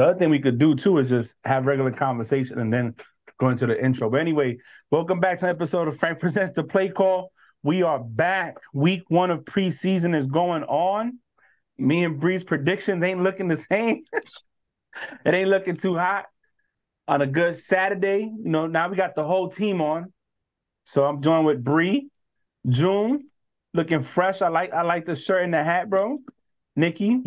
The other thing we could do too is just have regular conversation and then go into the intro. But anyway, welcome back to an episode of Frank Presents the Play Call. We are back. Week one of preseason is going on. Me and Bree's predictions ain't looking the same. it ain't looking too hot. On a good Saturday, you know, now we got the whole team on. So I'm joined with Bree, June, looking fresh. I like I like the shirt and the hat, bro. Nikki.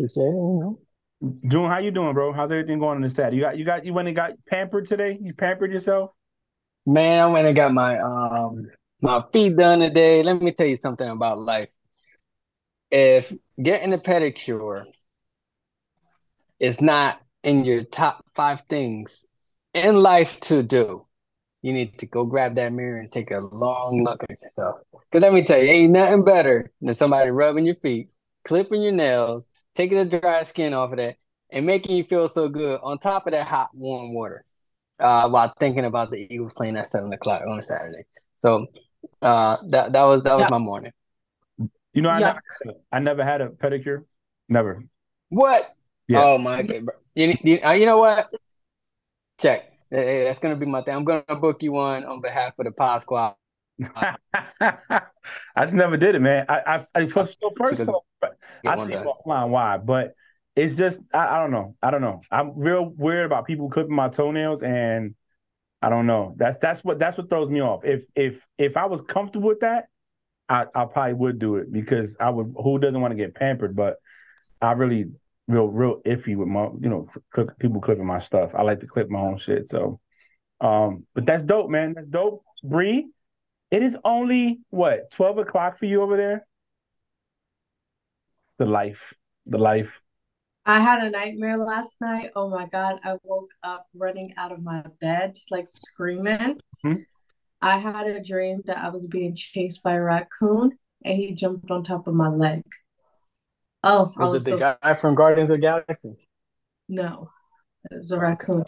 June, how you doing, bro? How's everything going on the set? You got you got you went and got pampered today? You pampered yourself? Man, I went and got my um my feet done today. Let me tell you something about life. If getting a pedicure is not in your top five things in life to do, you need to go grab that mirror and take a long look at yourself. Because let me tell you, ain't nothing better than somebody rubbing your feet, clipping your nails, taking the dry skin off of that, and making you feel so good on top of that hot, warm water uh, while thinking about the Eagles playing at seven o'clock on a Saturday. So uh, that that was that was yeah. my morning. You know, I, yeah. never, I never had a pedicure. Never. What? Yeah. Oh my god! You, you, uh, you know what? Check. That's gonna be my thing. I'm gonna book you one on behalf of the Pod Squad. I just never did it, man. I I, I first, first off, I tell you offline why, but it's just I, I don't know. I don't know. I'm real weird about people clipping my toenails, and I don't know. That's that's what that's what throws me off. If if if I was comfortable with that, I I probably would do it because I would. Who doesn't want to get pampered? But I really real real iffy with my you know clip, people clipping my stuff. I like to clip my own shit. So, um, but that's dope, man. That's dope. Bree, it is only what twelve o'clock for you over there. The life, the life. I had a nightmare last night. Oh my God. I woke up running out of my bed, like screaming. Mm-hmm. I had a dream that I was being chased by a raccoon and he jumped on top of my leg. Oh, was, was it the guy from Guardians of the Galaxy? No, it was a raccoon.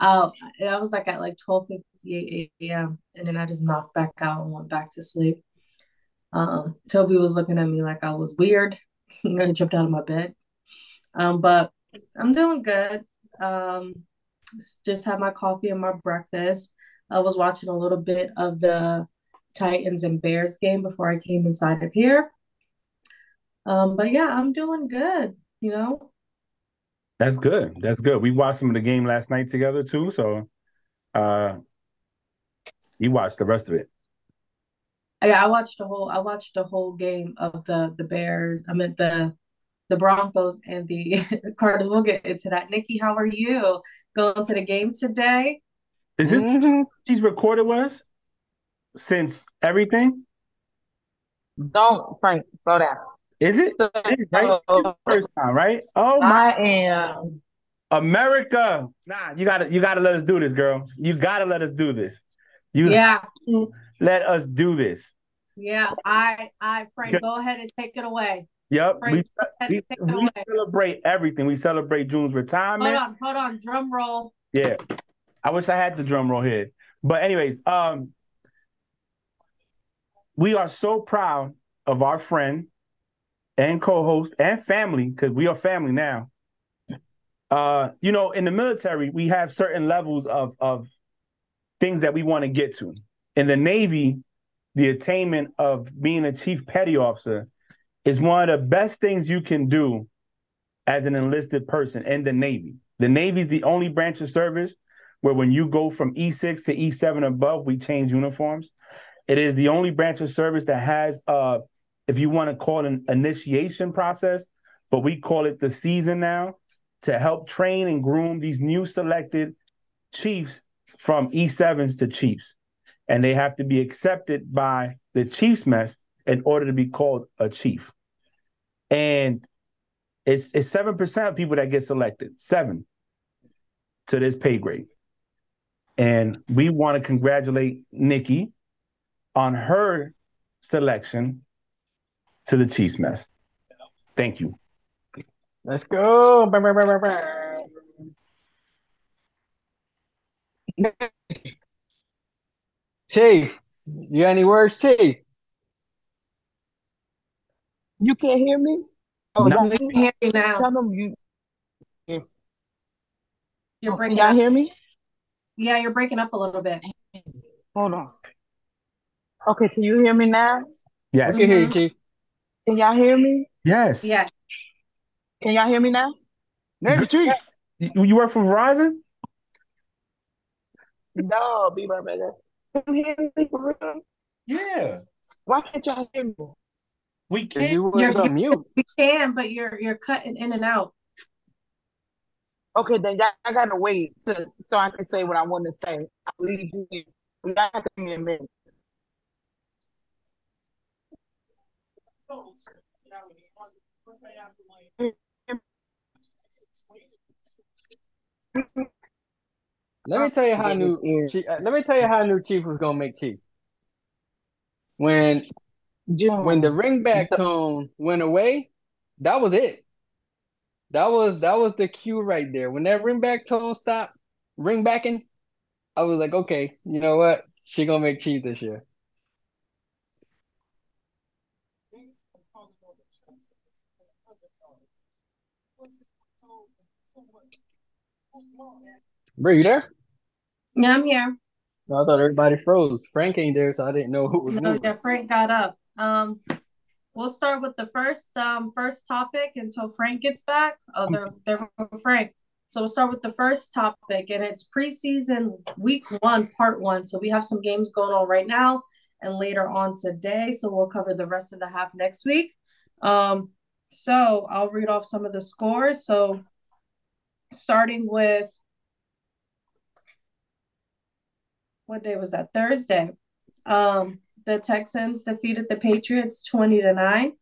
Oh, I was like at like twelve fifty eight a.m. and then I just knocked back out and went back to sleep. Um, Toby was looking at me like I was weird. he jumped out of my bed. Um, but I'm doing good. Um, just had my coffee and my breakfast. I was watching a little bit of the Titans and Bears game before I came inside of here. Um, but yeah, I'm doing good, you know. That's good. That's good. We watched some of the game last night together too. So uh you watched the rest of it. Yeah, I watched the whole I watched the whole game of the the Bears. I meant the the Broncos and the Cardinals. We'll get into that. Nikki, how are you? Going to the game today? Is this mm-hmm. she's recorded with us since everything? Don't Frank, slow down. Is it? right? First time, right? Oh my! I am America. Nah, you gotta you gotta let us do this, girl. You gotta let us do this. You yeah. Let us do this. Yeah, I I Frank, go ahead and take it away. Yep. we, we, we celebrate everything. We celebrate June's retirement. Hold on, hold on. Drum roll. Yeah. I wish I had the drum roll here. But anyways, um we are so proud of our friend and co-host and family, because we are family now. Uh, you know, in the military, we have certain levels of of things that we want to get to. In the Navy, the attainment of being a chief petty officer is one of the best things you can do as an enlisted person in the Navy. The Navy is the only branch of service where when you go from E6 to E7 above, we change uniforms. It is the only branch of service that has, uh, if you want to call it an initiation process, but we call it the season now to help train and groom these new selected chiefs from E7s to chiefs. And they have to be accepted by the chiefs mess in order to be called a chief and it's it's seven percent of people that get selected, seven to this pay grade. And we want to congratulate Nikki on her selection to the Chiefs mess. Thank you. Let's go. Chief, you got any words, Chief? You can't hear me? Oh, no, I can hear you now. Tell them you. You're Oh, breaking y'all up. hear me? Yeah, you're breaking up a little bit. Hold on. Okay, can you hear me now? We I can hear you, Mhm. Chief. Can y'all hear me? Yes. Yeah. Can y'all hear me now? Name Chief. You, you work for Verizon? No, be right back. Can you hear me for real? Yeah. Why can't y'all hear me? We If you You're, on mute. you can, but you're you're cutting in and out. Okay, then y'all I gotta wait to, so I can say what I want to say. I'll leave you. here. Y'all have to give me a minute. Let me tell you how new Chief, uh, let me tell you how new Chief was gonna make Chief. When when the ringback tone went away, that was it. That was that was the cue right there. When that ringback tone stopped ringbacking, I was like, okay, you know what? She gonna make Chief this year. Bro, you there? Yeah, I'm here. No, I thought everybody froze. Frank ain't there, so I didn't know who was No, yeah, Frank got up. Um, we'll start with the first um first topic until Frank gets back. Oh, they're they're with Frank. So we'll start with the first topic, and it's preseason week one, part one. So we have some games going on right now and later on today. So we'll cover the rest of the half next week. Um, so I'll read off some of the scores. So starting with what day was that? Thursday. Um, the Texans defeated the Patriots 20 to 9.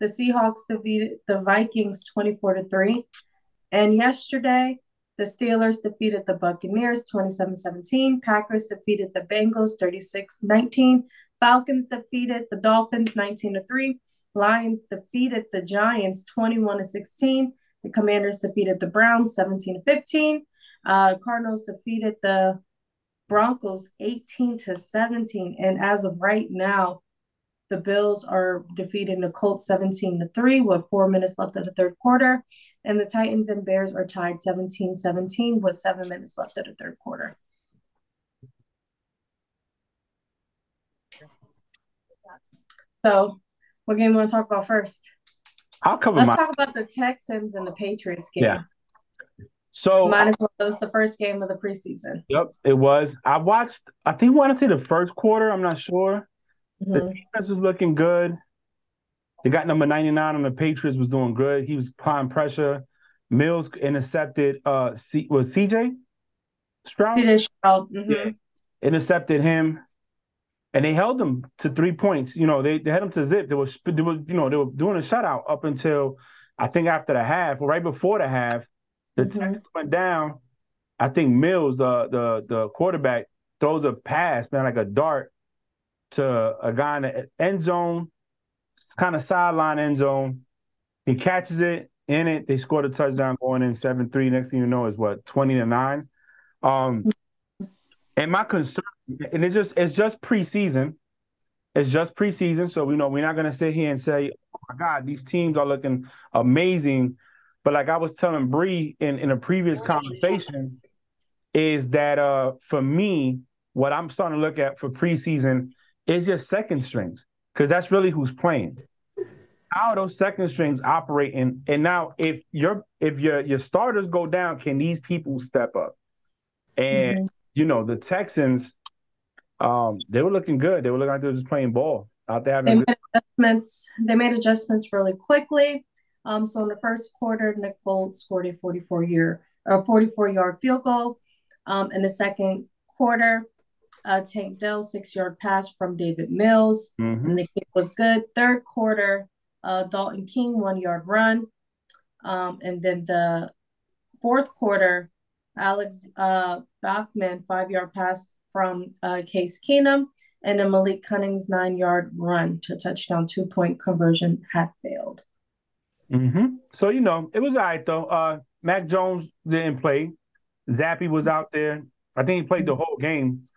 The Seahawks defeated the Vikings 24 to 3. And yesterday, the Steelers defeated the Buccaneers 27-17. Packers defeated the Bengals 36-19. Falcons defeated the Dolphins 19 to 3. Lions defeated the Giants 21 to 16. The Commanders defeated the Browns 17 to 15. Uh, Cardinals defeated the Broncos 18 to 17. And as of right now, the Bills are defeating the Colts 17 to 3 with four minutes left of the third quarter. And the Titans and Bears are tied 17 17 with seven minutes left of the third quarter. So, what game do you want to talk about first? I'll cover Let's my. talk about the Texans and the Patriots game. Yeah. So Might as well. That was the first game of the preseason. Yep, it was. I watched. I think want to say the first quarter. I'm not sure. The Mhm. defense was looking good. They got number 99 on the Patriots was doing good. He was applying pressure. Mills intercepted. Uh, C, was CJ Stroud CJ Stroud. mhm. Yeah. intercepted him, and they held them to three points. You know, they, they had them to zip. They were they were you know they were doing a shutout up until I think after the half or right before the half. The Mhm. Texans went down. I think Mills, the the the quarterback, throws a pass, man, like a dart to a guy in the end zone. It's kind of sideline end zone. He catches it in it. They scored a touchdown going in 7-3. Next thing you know is what, 20 to 9. Um and my concern, and it's just it's just preseason. It's just preseason. So we know we're not gonna sit here and say, oh my God, these teams are looking amazing. But like I was telling Bree in, in a previous conversation, is that uh for me, what I'm starting to look at for preseason is just second strings. Because that's really who's playing. How are those second strings operating? And now if your if your your starters go down, can these people step up? And Mhm. you know, the Texans, um, they were looking good. They were looking like they were just playing ball out there They made adjustments. They made adjustments really quickly. Um, so in the first quarter, Nick Folk scored a 44 year or 44 yard field goal. Um, in the second quarter, uh, Tank Dell six yard pass from David Mills. Mhm. And the kick was good. Third quarter, uh, Dalton King one yard run. Um, and then the fourth quarter, Alex uh, Bachman five yard pass from uh, Case Keenum, and a Malik Cunningham nine yard run to touchdown two point conversion had failed. hmm So you know, it was all right though. Uh, Mac Jones didn't play. Zappe was out there. I think he played the whole game.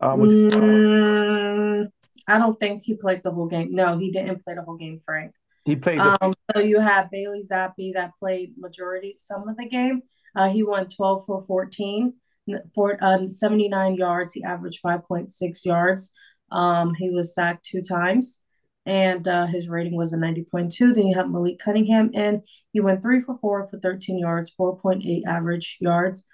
Uh, which, Mm, I don't think he played the whole game. No, he didn't play the whole game, Frank. He played. The- Um, so you have Bailey Zappe that played majority some of the game. Uh, he won 12 for 14 for um, 79 yards. He averaged 5.6 yards. Um, he was sacked two times, and uh, his rating was a 90.2. Then you have Malik Cunningham, and he went three for four for 13 yards, 4.8 average yards,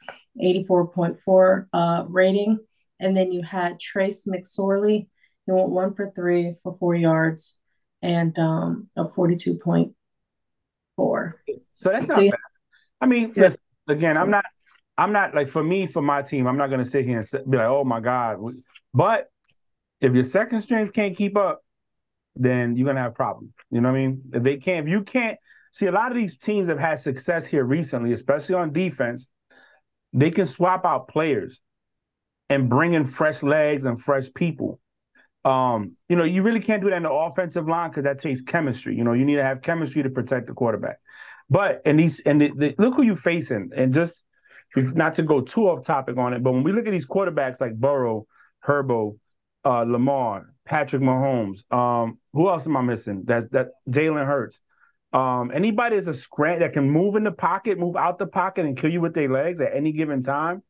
84.4 uh, rating. And then you had Trace McSorley. He went one for three for four yards and um, a 42.4. So that's So not bad. I mean, Yeah. listen, again, I'm not, I'm not like for me, for my team, I'm not gonna sit here and be like, oh my god. But if your second strings can't keep up, then you're gonna have problems. You know what I mean? If they can't, if you can't see, a lot of these teams have had success here recently, especially on defense. They can swap out players and bring in fresh legs and fresh people. Um, you know, you really can't do that in the offensive line because that takes chemistry. You know, you need to have chemistry to protect the quarterback. But and these and the, the, look who you're facing, and just not to go too off topic on it, but when we look at these quarterbacks like Burrow, Herbo, uh, Lamar, Patrick Mahomes, um, who else am I missing? That's that Jalen Hurts. Um, anybody that's a scrant that can move in the pocket, move out the pocket, and kill you with their legs at any given time.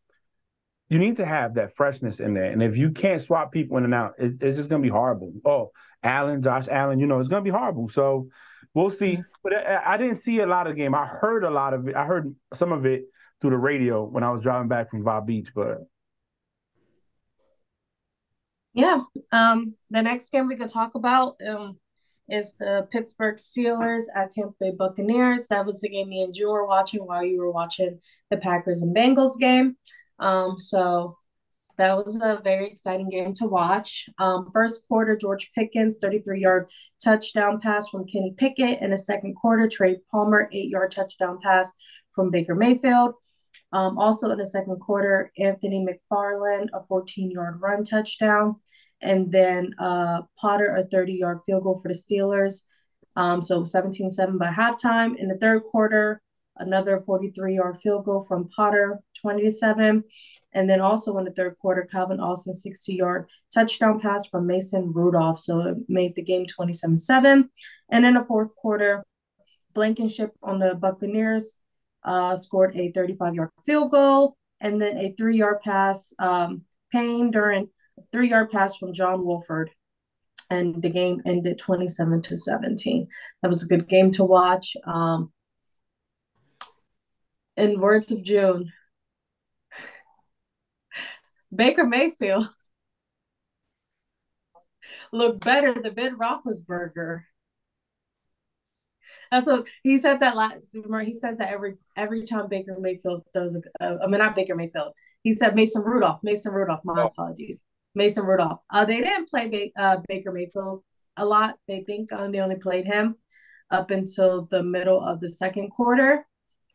You need to have that freshness in there, and if you can't swap people in and out, it, it's just gonna be horrible. Oh, Allen, Josh Allen, you know it's gonna be horrible. So we'll see. But I, I didn't see a lot of the game. I heard a lot of it. I heard some of it through the radio when I was driving back from Bob Beach. But Yeah. Um, the next game we could talk about um is the Pittsburgh Steelers at Tampa Bay Buccaneers. That was the game me and Drew were watching while you were watching the Packers and Bengals game. Um, so that was a very exciting game to watch. Um, first quarter, George Pickens, 33 yard touchdown pass from Kenny Pickett. In the second quarter, Trey Palmer, eight yard touchdown pass from Baker Mayfield. Um, also in the second quarter, Anthony McFarland, a 14 yard run touchdown. And then uh, Potter, a 30 yard field goal for the Steelers. Um, so 17 7 by halftime. In the third quarter, another 43 yard field goal from Potter, 20 to 7. And then also in the third quarter, Calvin Austin, 60 yard touchdown pass from Mason Rudolph. So it made the game 27 7. And in the fourth quarter, Blankenship on the Buccaneers uh, scored a 35 yard field goal and then a three yard pass. Um, Payne Durham a three yard pass from John Wolford. And the game ended 27 to 17. That was a good game to watch. Um, in words of June, Baker Mayfield looked better than Ben Roethlisberger. That's what he said that last. He says that every every time Baker Mayfield throws a. Uh, I mean, not Baker Mayfield. He said Mason Rudolph. Mason Rudolph. My apologies. Mason Rudolph. Uh, they didn't play ba- uh, Baker Mayfield a lot. They think um, they only played him up until the middle of the second quarter,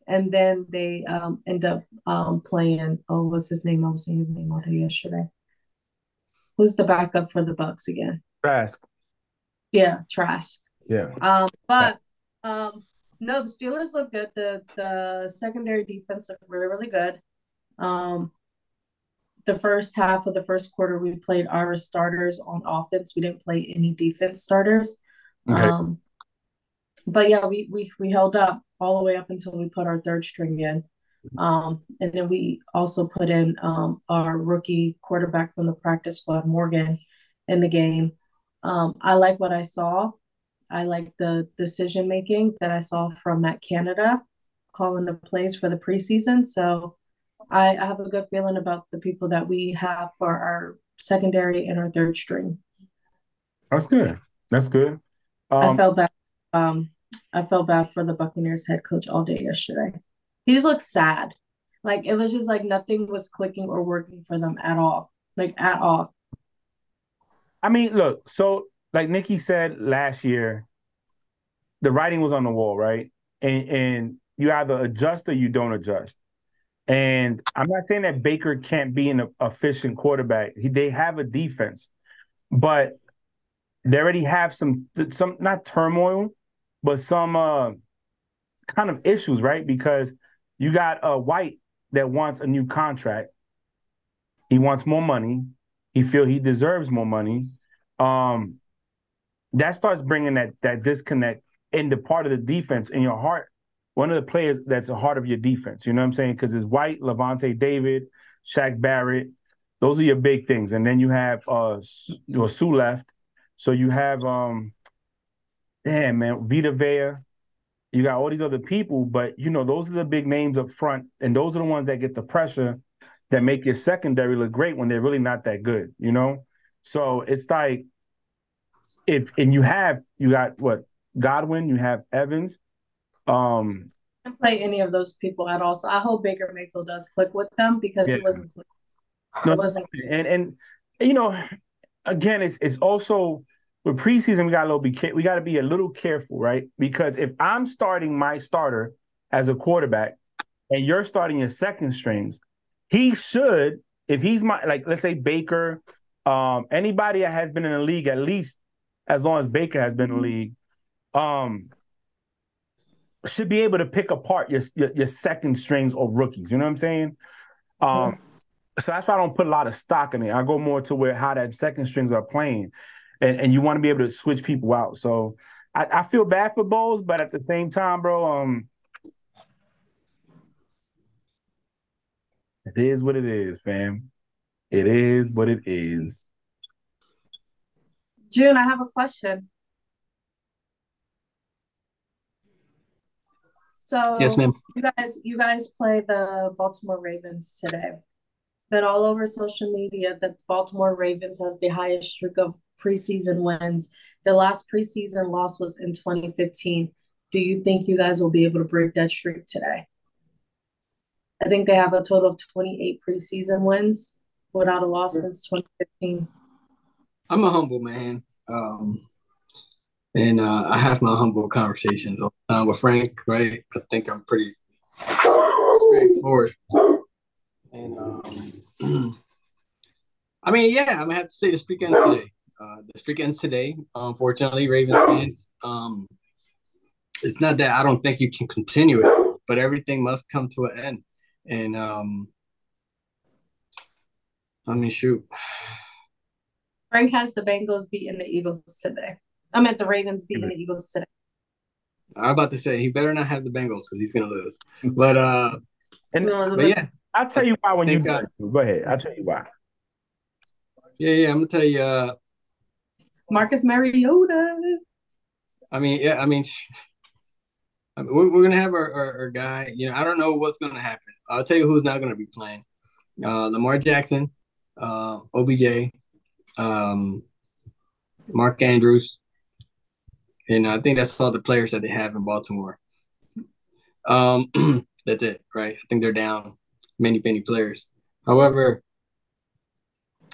and then they um, end up um, playing. Oh, what's his name? I was saying his name all day yesterday. Who's the backup for the Bucs again? Trask. Yeah, Trask. Yeah. Um, but um, no, the Steelers look good. The the secondary defense looked really, really good. Um, the first half of the first quarter, we played our starters on offense. We didn't play any defense starters. Okay. Um, but yeah, we we we held up all the way up until we put our third string in. Um, and then we also put in um, our rookie quarterback from the practice squad, Morgan, in the game. Um, I like what I saw. I like the decision making that I saw from Matt Canada calling the plays for the preseason. So I, I have a good feeling about the people that we have for our secondary and our third string. That's good. That's good. I Um, felt bad. Um, I felt bad for the Buccaneers head coach all day yesterday. He just looked sad. Like it was just like nothing was clicking or working for them at all. Like at all. I mean, look, so like Nikki said last year, the writing was on the wall, right? And and you either adjust or you don't adjust. And I'm not saying that Baker can't be an efficient quarterback. He, they have a defense, but they already have some some not turmoil, but some uh kind of issues, right? Because you got a White that wants a new contract. He wants more money. He feel he deserves more money. Um, that starts bringing that that disconnect in the part of the defense in your heart. One of the players that's the heart of your defense. You know what I'm saying? Because it's White, Lavonte David, Shaq Barrett. Those are your big things. And then you have uh well, Suh left. So you have um damn man, Vita Vea. You got all these other people, but you know, those are the big names up front, and those are the ones that get the pressure that make your secondary look great when they're really not that good, you know? So it's like if and you have you got what Godwin, you have Evans. Um Can't play any of those people at all. So I hope Baker Mayfield does click with them because Yeah. he wasn't. No, It wasn't. and and you know, again, it's it's also with preseason we got a little be we got to be a little careful, right? Because if I'm starting my starter as a quarterback and you're starting your second strings, he should, if he's my like let's say Baker, um, anybody that has been in the league at least as long as Baker has been in the league, um, should be able to pick apart your your, your second strings or rookies. You know what I'm saying? Um, so that's why I don't put a lot of stock in it. I go more to where how that second strings are playing, and and you want to be able to switch people out. So I, I feel bad for Bowles, but at the same time, bro, um, it is what it is, fam. It is what it is. June, I have a question. So Yes, ma'am. you guys, you guys play the Baltimore Ravens today. It's been all over social media that the Baltimore Ravens has the highest streak of preseason wins. The last preseason loss was in 2015. Do you think you guys will be able to break that streak today? I think they have a total of 28 preseason wins without a loss since 2015. I'm a humble man. Um, and uh, I have my humble conversations all the time with Frank, right? I think I'm pretty straightforward. And um, I mean, yeah, I'm gonna have to say the streak ends today. Uh, the streak ends today. Unfortunately, Ravens fans. Um, it's not that I don't think you can continue it, but everything must come to an end. And um, I mean, shoot. Frank has the Bengals beating the Eagles today. I meant the Ravens beating the Eagles today. I'm about to say he better not have the Bengals because he's gonna lose. But uh, And but yeah, I'll tell you why when you Think, go ahead. I'll tell you why. yeah, yeah. I'm gonna tell you. Uh, Marcus Mariota. I mean, yeah, I mean, sh- I mean, we're, we're gonna have our, our, our guy. You know, I don't know what's gonna happen. I'll tell you who's not gonna be playing. Uh, Lamar Jackson, uh, OBJ, um, Mark Andrews, and I think that's all the players that they have in Baltimore. Um, that's it, right? I think they're down many, many players. However,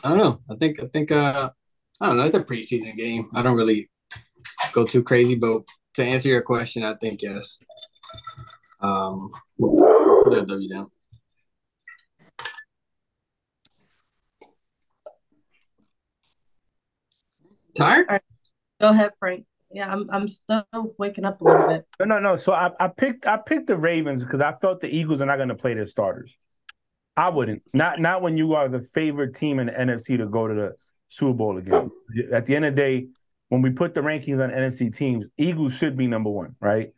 I don't know. I think I think uh I don't know. It's a preseason game. I don't really go too crazy, but to answer your question, I think yes. Um, we'll we'll put that W down. Tired? Go ahead, Frank. Yeah, I'm I'm still waking up a little bit. No, no, no. So I, I picked I picked the Ravens because I felt the Eagles are not going to play their starters. I wouldn't. Not not when you are the favorite team in the NFC to go to the Super Bowl again. At the end of the day, when we put the rankings on NFC teams, Eagles should be number one, right?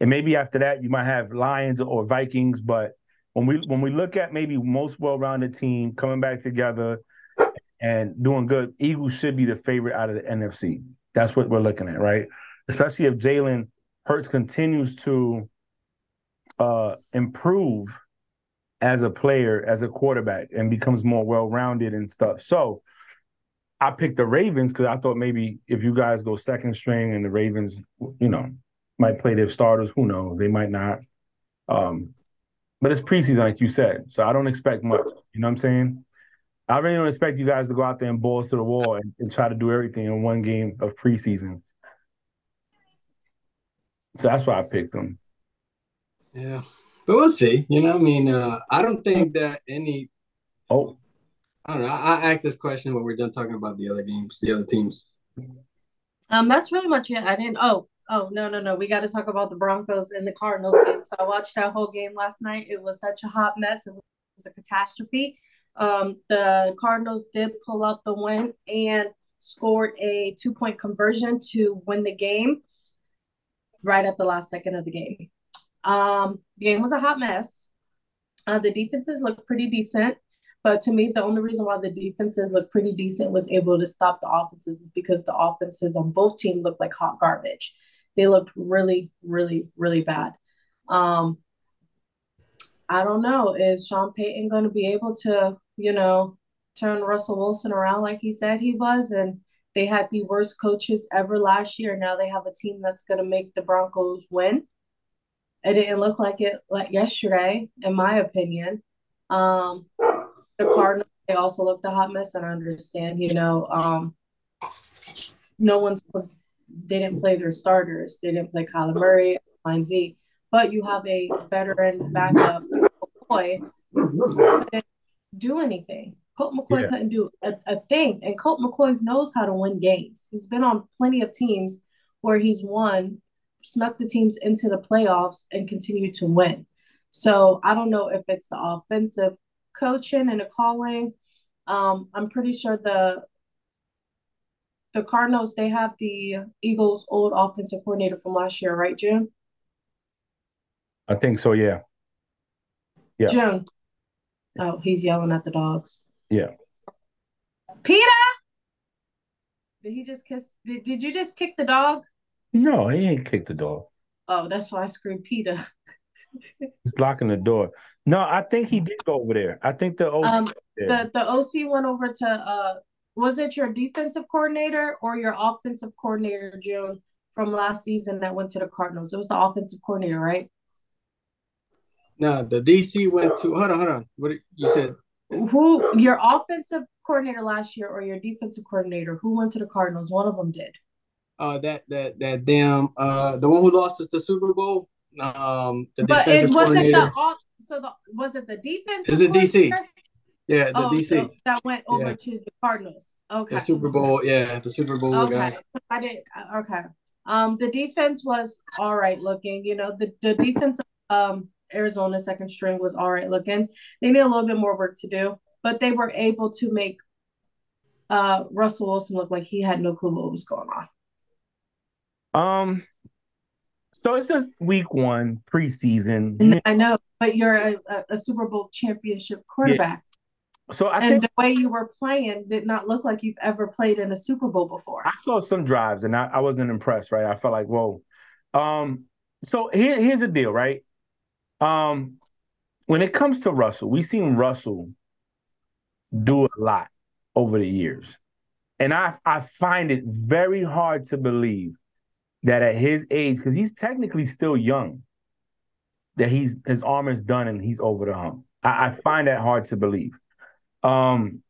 And maybe after that you might have Lions or Vikings, but when we when we look at maybe most well-rounded team coming back together and doing good, Eagles should be the favorite out of the NFC. That's what we're looking at, right? Especially if Jalen Hurts continues to uh, improve as a player, as a quarterback, and becomes more well-rounded and stuff. So I picked the Ravens because I thought maybe if you guys go second string and the Ravens, you know, might play their starters, who knows? They might not. Um, but it's preseason, like you said, so I don't expect much. You know what I'm saying? I really don't expect you guys to go out there and balls to the wall and, and try to do everything in one game of preseason. So that's why I picked them. Yeah, but we'll see. You know, I mean, uh, I don't think that any. Oh, I don't know. I, I asked this question when we're done talking about the other games, the other teams. Um, that's really much it. I didn't. Oh, oh no, no, no. We got to talk about the Broncos and the Cardinals game. So I watched that whole game last night. It was such a hot mess. It was a catastrophe. Um, the Cardinals did pull out the win and scored a two point conversion to win the game. right at the last second of the game. Um, the game was a hot mess. Uh, the defenses looked pretty decent, but to me, the only reason why the defenses looked pretty decent was able to stop the offenses is because the offenses on both teams looked like hot garbage. They looked really, really, really bad. Um, I don't know. Is Sean Payton going to be able to, you know, turn Russell Wilson around like he said he was? And they had the worst coaches ever last year. Now they have a team that's going to make the Broncos win. It didn't look like it like yesterday, in my opinion. Um, the Cardinals they also looked a hot mess, and I understand, you know, um, no one's they didn't play their starters. They didn't play Kyler Murray, Line Z, but you have a veteran backup boy do anything. Colt McCoy yeah. couldn't do a, a thing. And Colt McCoy knows how to win games. He's been on plenty of teams where he's won, snuck the teams into the playoffs, and continued to win. So I don't know if it's the offensive coaching and the calling. Um, I'm pretty sure the the Cardinals they have the Eagles' old offensive coordinator from last year, right, June? I think so. Yeah. Yeah. June. Oh, he's yelling at the dogs. Yeah. Peter. Did he just kiss? Did, did you just kick the dog? No, he ain't kicked the dog. Oh, that's why I screamed Peter. He's locking the door. No, I think he did go over there. I think the OC um, the the OC went over to uh was it your defensive coordinator or your offensive coordinator, June, from last season that went to the Cardinals? It was the offensive coordinator, right? No, the DC went to hold on, hold on. What you said? Who your offensive coordinator last year or your defensive coordinator? Who went to the Cardinals? One of them did. Uh, that that that damn uh the one who lost us the Super Bowl. Um, the but it wasn't the off. So the was it the defense? Is it DC? Yeah, the oh, DC so that went over yeah. to the Cardinals. Okay. The Super Bowl, yeah, the Super Bowl okay. guy. I did okay. Um, the defense was all right looking. You know, the the defense um Arizona second string was all right looking. They need a little bit more work to do, but they were able to make uh Russell Wilson look like he had no clue what was going on. Um so it's just week one preseason. I know, but you're a, a Super Bowl championship quarterback. Yeah. So I and think the way you were playing did not look like you've ever played in a Super Bowl before. I saw some drives and I, I wasn't impressed, right? I felt like, whoa. Um, so here, here's the deal, right? Um, when it comes to Russell, we've seen Russell do a lot over the years. And I, I find it very hard to believe that at his age, because he's technically still young, that he's his arm is done and he's over the hump. I, I find that hard to believe. Um,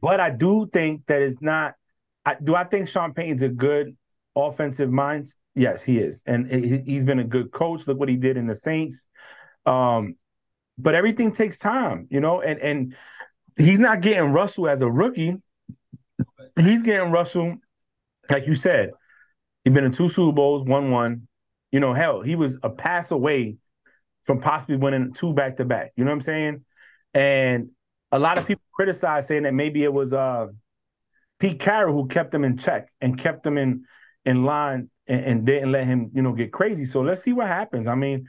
but I do think that it's not. I, do I think Sean Payton's a good offensive mind? Yes, he is, and he, has been a good coach. Look what he did in the Saints. Um, but everything takes time, you know, and and he's not getting Russell as a rookie. He's getting Russell, like you said, he's been in two Super Bowls, one one. You know, hell, he was a pass away from possibly winning two back to back. You know what I'm saying? And a lot of people criticize saying that maybe it was uh, Pete Carroll who kept him in check and kept him in in line and, and, didn't let him, you know, get crazy. So let's see what happens. I mean,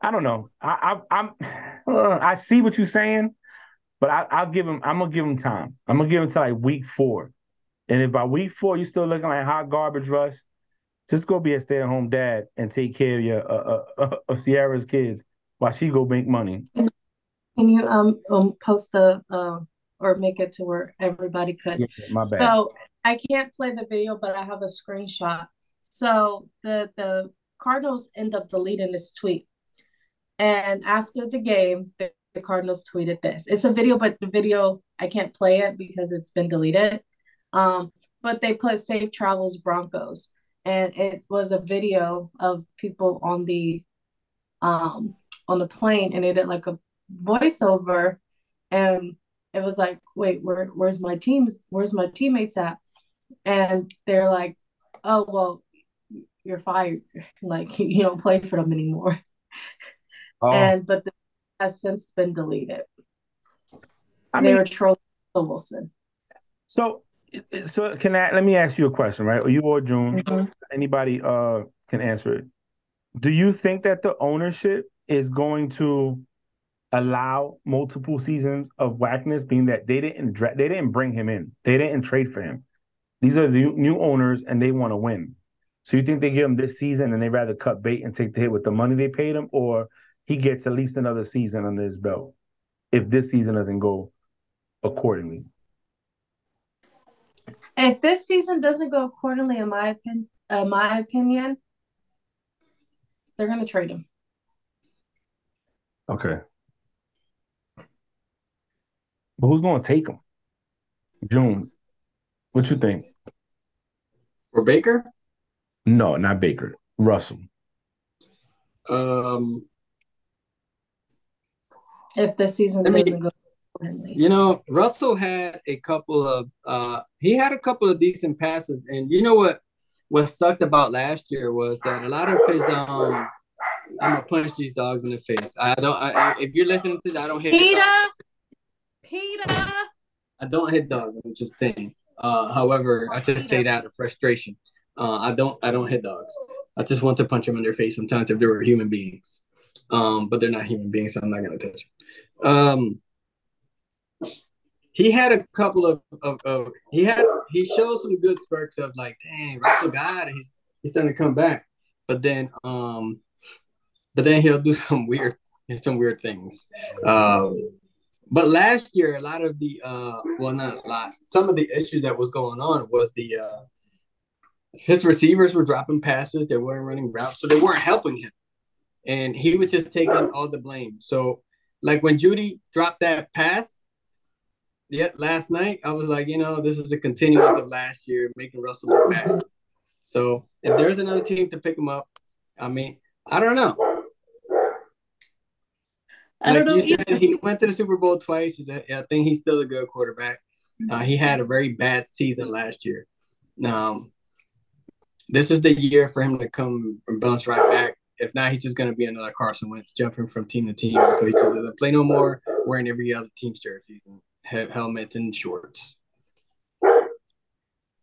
I don't know. I, I am I see what you're saying, but I, will give him. I'm gonna give him time. I'm gonna give him to like week four, and if by week four you're still looking like hot garbage, Russ, just go be a stay at home dad and take care of your uh, uh, uh, of Ciara's kids while she go make money. Can you um, um post the uh or make it to where everybody could? Yeah. So I can't play the video, but I have a screenshot. So the the Cardinals end up deleting this tweet, and after the game, the, the Cardinals tweeted this. It's a video, but the video I can't play it because it's been deleted. Um, but they put "Safe Travels Broncos," and it was a video of people on the um on the plane, and it did like a voiceover, and it was like, wait, where where's my teams? Where's my teammates at? and they're like, "Oh well, you're fired. Like you don't play for them anymore." Oh. And but the has since been deleted. I they mean, were trolling Wilson. So, so can I let me ask you a question, right? Are you or June? Mm-hmm. Anybody uh can answer it. Do you think that the ownership is going to allow multiple seasons of whackness, being that they didn't they didn't bring him in, they didn't trade for him. These are the new owners, and they want to win. So you think they give him this season, and they rather cut bait and take the hit with the money they paid him, or he gets at least another season under his belt if this season doesn't go accordingly? If this season doesn't go accordingly, in my opinion, uh, my opinion, they're going to trade him. Okay. But who's going to take him? June. What you think? For Baker? No, not Baker. Russell. Um. If the season doesn't go you know, Russell had a couple of uh he had a couple of decent passes, and you know what what sucked about last year was that a lot of his um I'm gonna punch these dogs in the face. I don't. I, if you're listening to that, I don't hit. Peter, Peter. I don't hit dogs. I'm just saying. Uh, however, I just say that out of frustration. Uh, I don't. I don't hit dogs. I just want to punch them in their face sometimes if they were human beings. Um, but they're not human beings, so I'm not gonna touch them. Um, he had a couple of, of, of, he had he showed some good spurts of like, dang, Russell it. He's he's starting to come back. But then um but then he'll do some weird some weird things. Um but last year a lot of the uh well not a lot, some of the issues that was going on was the uh his receivers were dropping passes, they weren't running routes, so they weren't helping him. And he was just taking all the blame. So like when Jeudy dropped that pass, yeah, last night I was like, you know, this is a continuance of last year, making Russell look bad. So if there's another team to pick him up, I mean, I don't know. I like don't know. Said, he went to the Super Bowl twice. He's a, I think he's still a good quarterback. Uh, he had a very bad season last year. Um, this is the year for him to come and bounce right back. If not, he's just going to be another Carson Wentz, jumping from team to team until he just doesn't play no more, wearing every other team's jerseys. And helmet and shorts. So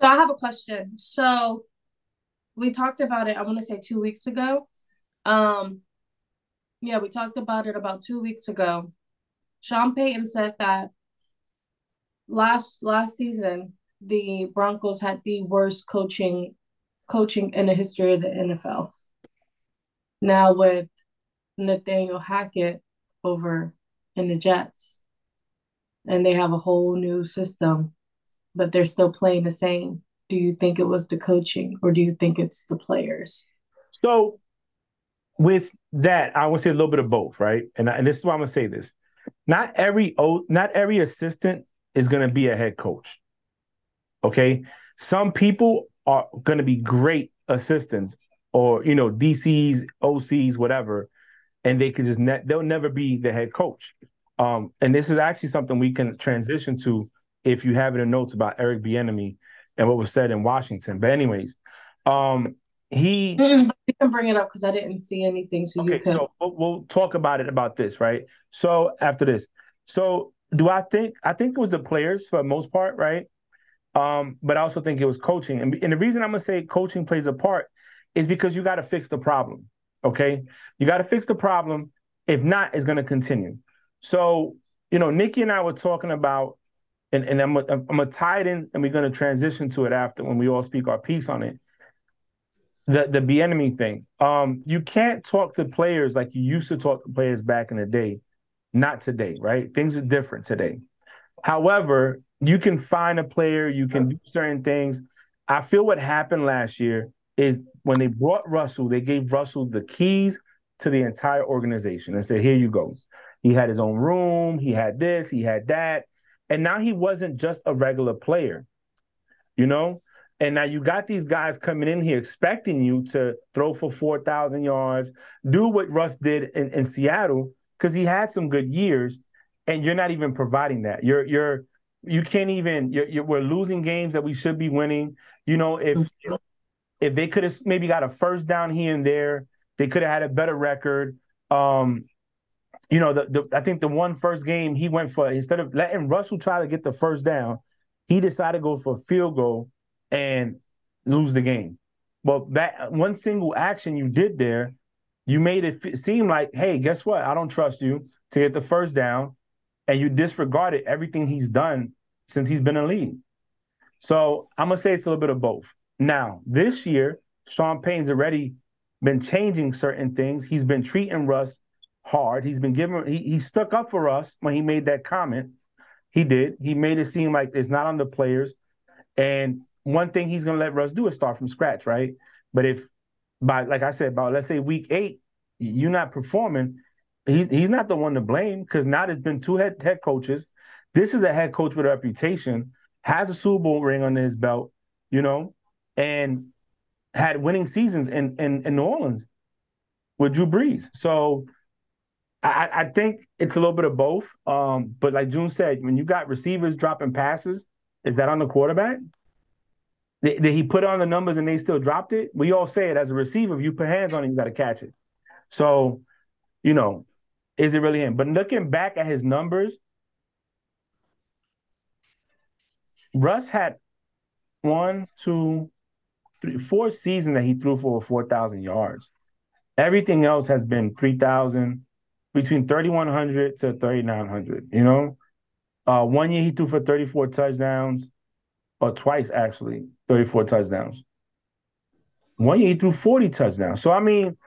I have a question. So we talked about it, I want to say two weeks ago. Um, yeah, we talked about it about two weeks ago. Sean Payton said that last last season the Broncos had the worst coaching coaching in the history of the NFL. Now with Nathaniel Hackett over in the Jets, and they have a whole new system, but they're still playing the same. Do you think it was the coaching or do you think it's the players? So, with that, I would say a little bit of both, right? And, and this is why I'm gonna say this: not every not every assistant is gonna be a head coach. Okay, some people are gonna be great assistants, or you know, DCs, OCs, whatever, and they could just ne- they'll never be the head coach. Um, and this is actually something we can transition to if you have it in notes about Eric Bieniemy and what was said in Washington. But anyways, um, he you can bring it up because I didn't see anything, so okay, you can. So we'll, we'll talk about it about this, right? So after this, so do I think I think it was the players for the most part, right? Um, but I also think it was coaching, and, and the reason I'm gonna say coaching plays a part is because you got to fix the problem. Okay, you got to fix the problem. If not, it's gonna continue. So, you know, Nikki and I were talking about, and, and I'm I'm gonna tie it in, and we're gonna transition to it after when we all speak our piece on it. The the enemy thing. Um, you can't talk to players like you used to talk to players back in the day. Not today, right? Things are different today. However, you can find a player, you can do certain things. I feel what happened last year is when they brought Russell, they gave Russell the keys to the entire organization and said, "Here you go. He had his own room, he had this, he had that. And now he wasn't just a regular player, you know? And now you got these guys coming in here expecting you to throw for 4,000 yards, do what Russ did in, in Seattle, because he had some good years, and you're not even providing that. You're, you're, you can't even, you're, you're, we're losing games that we should be winning. You know, if, if they could have maybe got a first down here and there, they could have had a better record. Um, you know, the, the I think the one first game he went for instead of letting Russell try to get the first down, he decided to go for a field goal and lose the game. Well, that one single action you did there, you made it f- seem like, hey, guess what? I don't trust you to get the first down, and you disregarded everything he's done since he's been in league. So I'm gonna say it's a little bit of both. Now, this year, Sean Payton's already been changing certain things. He's been treating Russ hard. He's been giving he, he stuck up for us when he made that comment. He did. He made it seem like it's not on the players. And one thing he's gonna let Russ do is start from scratch, right? But if by like I said, about let's say week eight, you're not performing, he's he's not the one to blame because now there's been two head head coaches. This is a head coach with a reputation, has a Super Bowl ring under his belt, you know, and had winning seasons in in, in New Orleans with Drew Brees. So I, I think it's a little bit of both. Um, but like June said, when you got receivers dropping passes, is that on the quarterback? Did he put on the numbers and they still dropped it? We all say it as a receiver, if you put hands on it, you got to catch it. So, you know, is it really him? But looking back at his numbers, Russ had one, two, three, four seasons that he threw for 4,000 yards. Everything else has been 3,000, between 3,100 to 3,900, you know? Uh, one year he threw for 34 touchdowns, or twice actually, 34 touchdowns. One year he threw 40 touchdowns. So, I mean,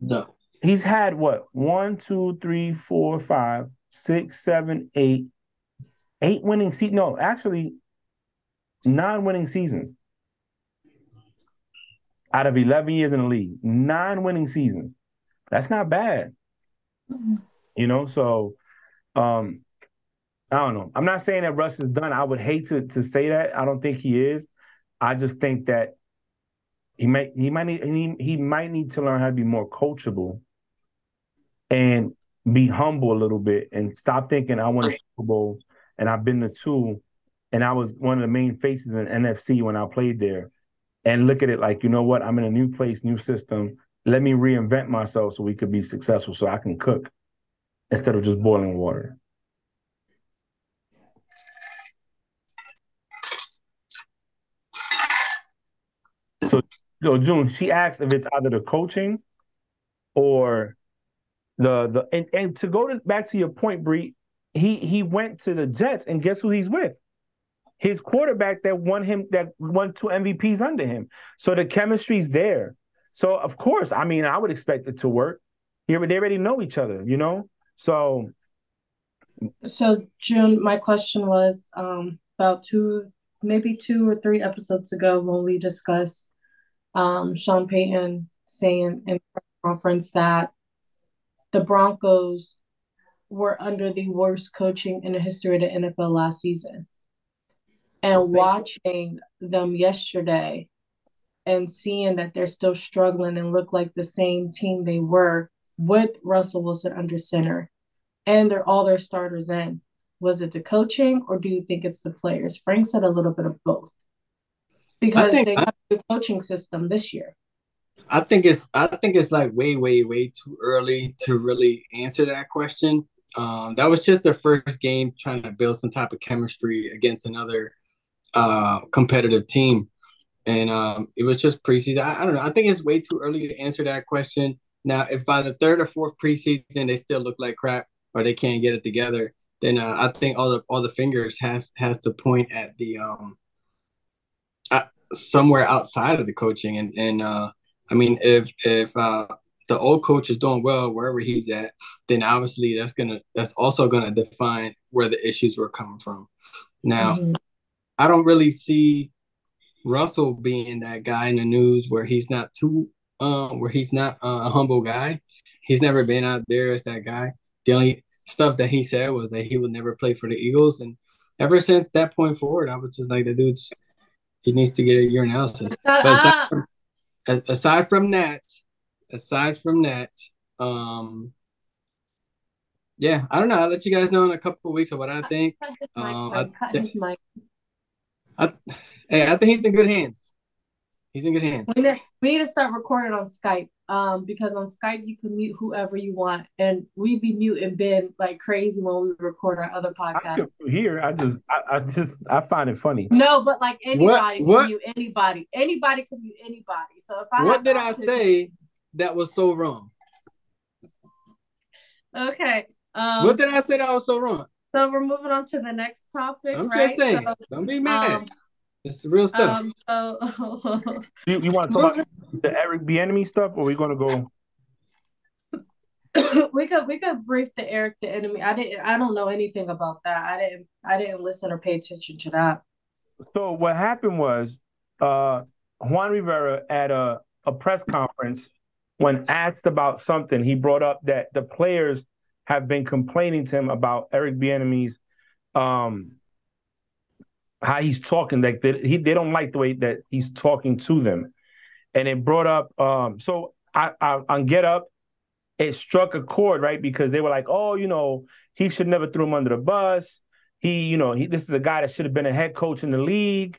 No. he's had what? One, two, three, four, five, six, seven, eight, eight winning seasons. No, actually, nine winning seasons out of 11 years in the league. Nine winning seasons. That's not bad. You know, so um I don't know. I'm not saying that Russ is done. I would hate to to say that. I don't think he is. I just think that he might he might need he, he might need to learn how to be more coachable and be humble a little bit and stop thinking I won a Super Bowl and I've been to two and I was one of the main faces in NFC when I played there. And look at it like, you know what? I'm in a new place, new system. Let me reinvent myself so we could be successful so I can cook instead of just boiling water. So June, she asked if it's either the coaching or the the and, and to go to, back to your point, Bree, he he went to the Jets and guess who he's with? His quarterback that won him that won two MVPs under him. So the chemistry's there. So of course, I mean, I would expect it to work. They already know each other, you know. So So June, my question was um about two, maybe two or three episodes ago when we discussed um Sean Payton saying in the conference that the Broncos were under the worst coaching in the history of the NFL last season. And watching them yesterday and seeing that they're still struggling and look like the same team they were with Russell Wilson under center and they're all their starters in. Was it the coaching or do you think it's the players? Frank said a little bit of both. Because think- they have a coaching system this year. I think it's I think it's like way, way, way too early to really answer that question. Um, that was just their first game trying to build some type of chemistry against another uh, competitive team. And um, it was just preseason. I, I don't know. I think it's way too early to answer that question. Now, if by the third or fourth preseason they still look like crap or they can't get it together, then uh, I think all the all the fingers has has to point at the um somewhere outside of the coaching and and uh I mean if if uh the old coach is doing well wherever he's at, then obviously that's gonna that's also gonna define where the issues were coming from. Now, Mhm. I don't really see Russell being that guy in the news where he's not too um where he's not uh, a humble guy. He's never been out there as that guy. The only stuff that he said was that he would never play for the Eagles, and ever since that point forward, I was just like the dude's he needs to get a urinalysis. Shut aside from, aside from that, aside from that, um, yeah, I don't know. I'll let you guys know in a couple of weeks of what I think. Uh, I Cut thi- his mic. I, hey, I think he's in good hands. He's in good hands. We need, we need to start recording on Skype. Um, because on Skype you can mute whoever you want, and we be muting Ben like crazy when we record our other podcasts. Here, I just, I, I, just, I find it funny. No, but like anybody what, what? mute anybody. Anybody can mute anybody. So if I what did I say that was so wrong? Okay. Um, what did I say that was so wrong? So we're moving on to the next topic. I'm right? just saying. So, don't be mad. Um, it's the real stuff. Um, so you, you want to talk about the Eric Bieniemy stuff, or are we gonna go? we could we could brief the Eric Bieniemy. I didn't. I don't know anything about that. I didn't. I didn't listen or pay attention to that. So what happened was, uh, Juan Rivera at a a press conference when asked about something, he brought up that the players have been complaining to him about Eric Bieniemy's um how he's talking like they, he they don't like the way that he's talking to them and it brought up um so I, I on get up it struck a chord right? Because they were like oh you know he should never throw him under the bus. He you know he, this is a guy that should have been a head coach in the league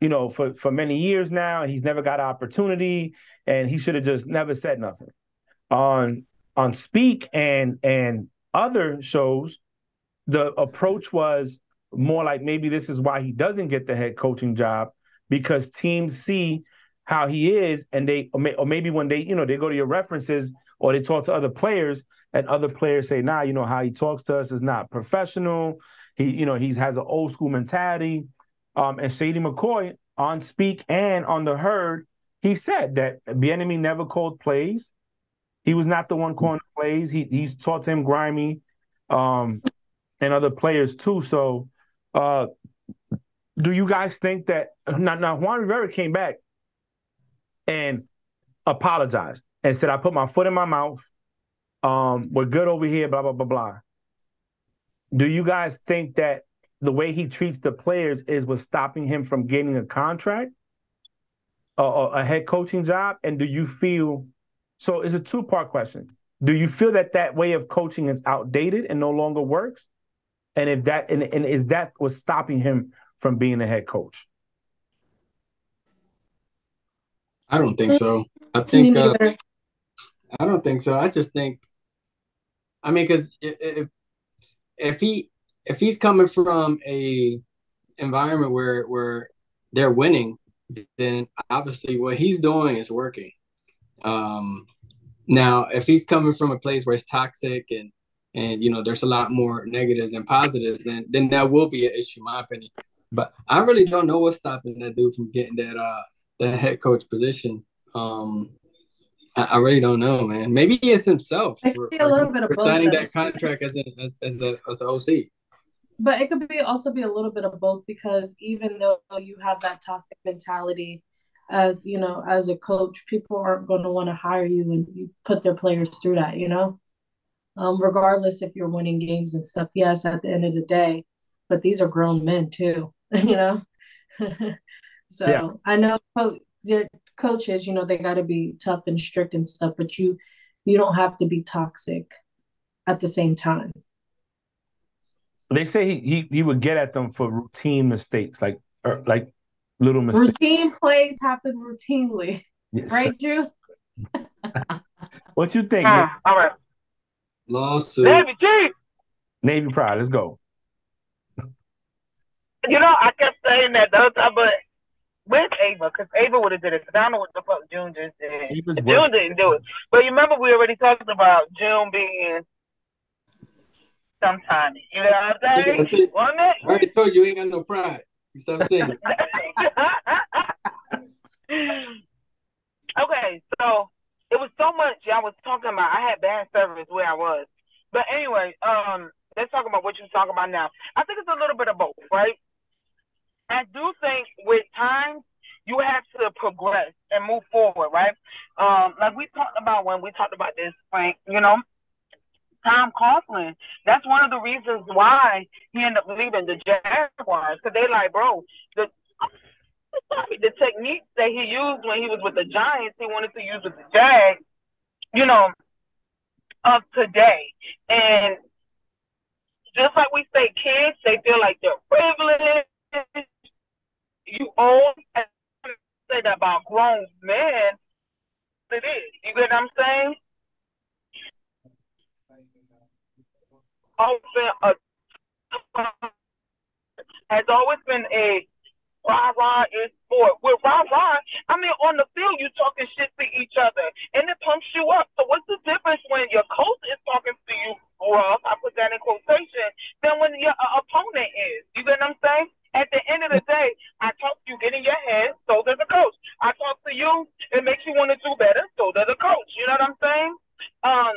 you know for for many years now and he's never got an opportunity and he should have just never said nothing. On on speak and and other shows the approach was more like maybe this is why he doesn't get the head coaching job because teams see how he is and they or, maybe when they you know they go to your references or they talk to other players and other players say nah you know how he talks to us is not professional. He you know he has an old school mentality. Um and Shady McCoy on speak and on the herd he said that Bieniemy never called plays. He was not the one calling plays. He he's taught him grimy um and other players too. So uh, do you guys think that now, now Juan Rivera came back and apologized and said, I put my foot in my mouth. Um, we're good over here, blah, blah, blah, blah. Do you guys think that the way he treats the players is what's stopping him from getting a contract or a head coaching job? And do you feel so? It's a two part question. Do you feel that that way of coaching is outdated and no longer works? And if that and, and is that what's stopping him from being a head coach? I don't think so. I think uh, I don't think so. I just think I mean cuz if if he if he's coming from a environment where where they're winning, then obviously what he's doing is working. Um, now, if he's coming from a place where it's toxic and and you know there's a lot more negatives and positives, then then that will be an issue, in my opinion. But I really don't know what's stopping that dude from getting that uh that head coach position. Um, I, I really don't know, man. Maybe is himself for, for, for signing that contract as a as, as a as an OC. But it could be also be a little bit of both because even though you have that toxic mentality as you know as a coach, people aren't going to want to hire you and you put their players through that, you know um, regardless if you're winning games and stuff. Yes, at the end of the day, but these are grown men too, you know. so yeah. I know co- coaches, you know, they got to be tough and strict and stuff, but you you don't have to be toxic at the same time. They say he he, he would get at them for routine mistakes, like or, er, like little mistakes. Routine plays happen routinely, yes. right, Drew? what you think? Uh, all right. Lawsuit. Navy Chief. Navy Pride. Let's go. You know, I kept saying that the other time, but with Ava, because Ava would have did it. Because I don't know what the fuck June just did. June didn't do it. But you remember we already talked about June being sometime. You know what I'm saying? Yeah, Wasn't it? I already told you, you ain't got no pride. You stop saying it. okay, so it was so much I was talking about. I had bad service where I was. But anyway, um, let's talk about what you're talking about now. I think it's a little bit of both, right? I do think with time you have to progress and move forward, right? Um, like we talked about when we talked about this, Frank, you know, Tom Coughlin. That's one of the reasons why he ended up leaving the Jaguars. Because they like, bro, the the techniques that he used when he was with the Giants, he wanted to use with the Jags, you know, of today. And just like we say, kids, they feel like they're privileged. You own say that about grown men. It is. You get what I'm saying? Often a has always been a rah rah is sport. With rah rah, I mean on the field you talking shit to each other and it pumps you up. So what's the difference when your coach is talking to you rough? I put that in quotation. Than when your uh, opponent is. You get what I'm saying? At the end of the day, I talk to you, get in your head, so does the coach. I talk to you, it makes you want to do better, so does the coach. You know what I'm saying? Um,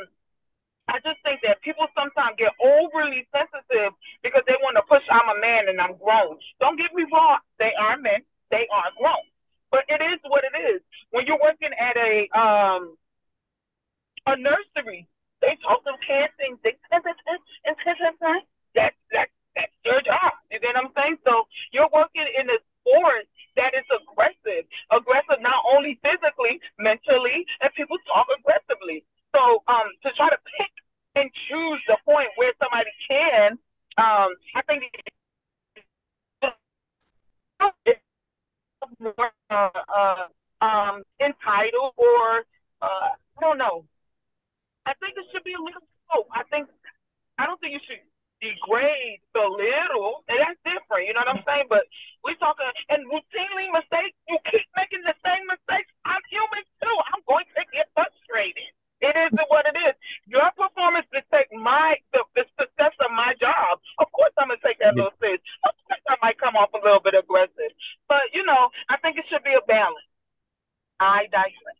I just think that people sometimes get overly sensitive because they want to push. I'm a man and I'm grown. Don't get me wrong; they are men, they are grown. But it is what it is. When you're working at a um a nursery, they talk them canned things. They that's that's that's your job. You get what I'm saying? So you're working in a sport that is aggressive, aggressive not only physically, mentally, and people talk aggressively. So um, to try to pick and choose the point where somebody can, um, I think more uh, uh, um, entitled or uh, I don't know. I think it should be a little. Oh, I think I don't think you should degrade the little, and that's different. You know what I'm mm-hmm. saying? But we talking and routinely mistakes. You keep making the same mistakes. I'm human too. I'm going to get frustrated. It is mm-hmm. what it is. Your performance dictates my the, the success of my job. Of course, I'm gonna take that yeah. little serious. Of course, I might come off a little bit aggressive, but you know, I think it should be a balance. I digress.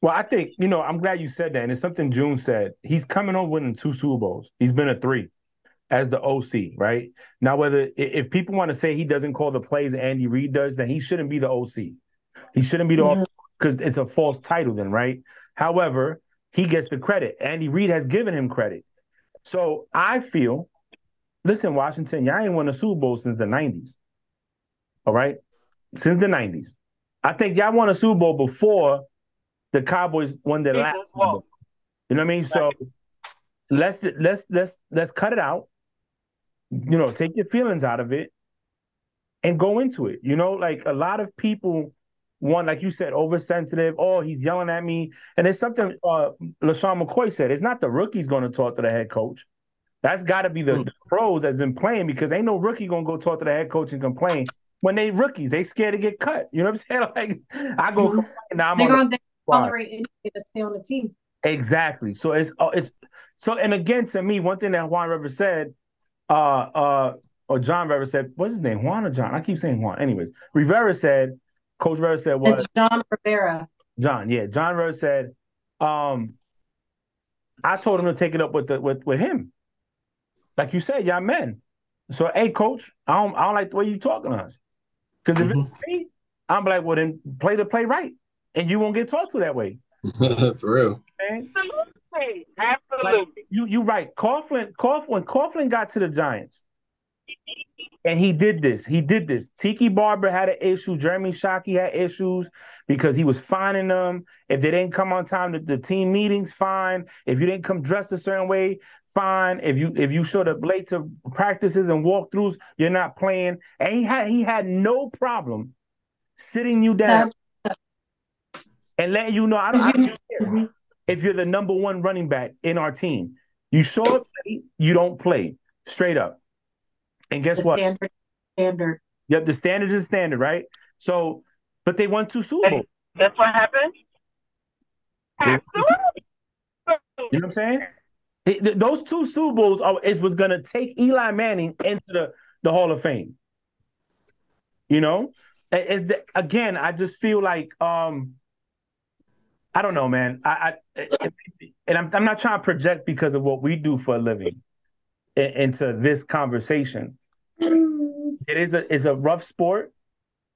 Well, I think you know I'm glad you said that, and it's something June said. He's coming on winning two Super Bowls. He's been a three as the OC, right? Now, whether if people want to say he doesn't call the plays Andy Reid does, then he shouldn't be the OC. He shouldn't be the OC because mm-hmm. it's a false title, then, right? However, he gets the credit. Andy Reid has given him credit. So I feel, listen, Washington, y'all ain't won a Super Bowl since the 90s. All right? Since the 90s. I think y'all won a Super Bowl before the Cowboys won their last Super Bowl. You know what I mean? So let's let's let's let's cut it out you know, take your feelings out of it and go into it. You know, like a lot of people one, like you said, oversensitive. Oh, he's yelling at me. And it's something uh LeSean McCoy said. It's not the rookies going to talk to the head coach. That's got to be the, mm. the, pros that's been playing because ain't no rookie gonna go talk to the head coach and complain when they rookies. They scared to get cut. You know what I'm saying? Like I go. Mm-hmm. Now I'm They're going to tolerate anything to stay on the team. Exactly. So it's uh, it's so and again to me, one thing that Juan River said uh uh or John Rivera said, what's his name? Juan or John? I keep saying Juan. Anyways, Rivera said, Coach Rivera said what? It's John Rivera. John, yeah. John Rivera said, um, I told him to take it up with the with, with him. Like you said, y'all men. So hey, coach, I don't I don't like the way you talking to us. Because if mm-hmm. it's me, I'm like, well then play the play right. And you won't get talked to that way. For real. Absolutely. Absolutely. Like, you you right. Coughlin, Coughlin, when Coughlin got to the Giants, and he did this. He did this. Tiki Barber had an issue. Jeremy Shockey had issues because he was fining them. If they didn't come on time to the team meetings, fine. If you didn't come dressed a certain way, fine. If you if you showed up late to practices and walkthroughs, you're not playing. And he had he had no problem sitting you down and letting you know I don't, I don't care if you're the number one running back in our team. You show up late, you don't play straight up. And guess the what? Standard, standard. Yep, the standard is standard, right? So, but they won two Super Bowls. That's what happened. Absolutely. You know what I'm saying? It, those two Super Bowls are, is was going to take Eli Manning into the, the Hall of Fame. You know, is again, I just feel like um, I don't know, man. I, I and I'm I'm not trying to project because of what we do for a living into this conversation. It is a it's a rough sport.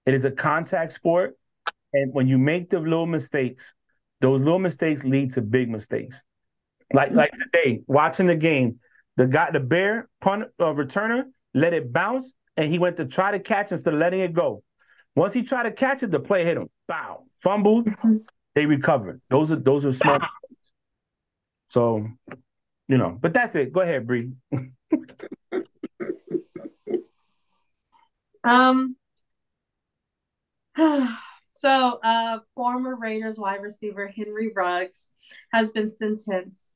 It is a contact sport, and when you make the little mistakes, those little mistakes lead to big mistakes. Like like today, watching the game, the guy, the bear punt uh, returner, let it bounce, and he went to try to catch instead of letting it go. Once he tried to catch it, the play hit him. Bow, fumbled. They recovered. Those are those are small. So, you know, but that's it. Go ahead, Bree. um. So, uh, former Raiders wide receiver Henry Ruggs has been sentenced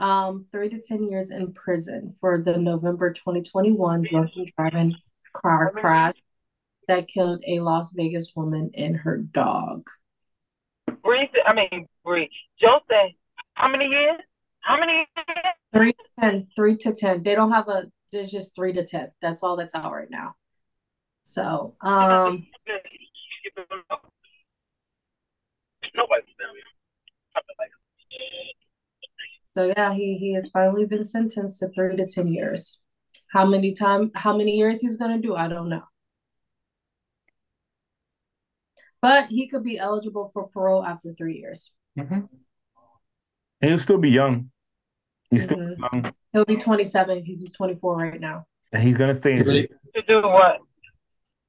um, three to 10 years in prison for the November 2021 drunken driving car crash that killed a Las Vegas woman and her dog. Bree, I mean, Bree, Joe said, how many years? How many years? Three to 10, three to 10. They don't have a, there's just three to 10. That's all that's out right now. So, um, so yeah, he he has finally been sentenced to three to ten years. How many time? How many years he's gonna do? I don't know. But he could be eligible for parole after three years. Mm-hmm. And he'll still be young. He's still Mhm. young, He'll be twenty seven because he's twenty four right now. and he's gonna stay in Really? To do what?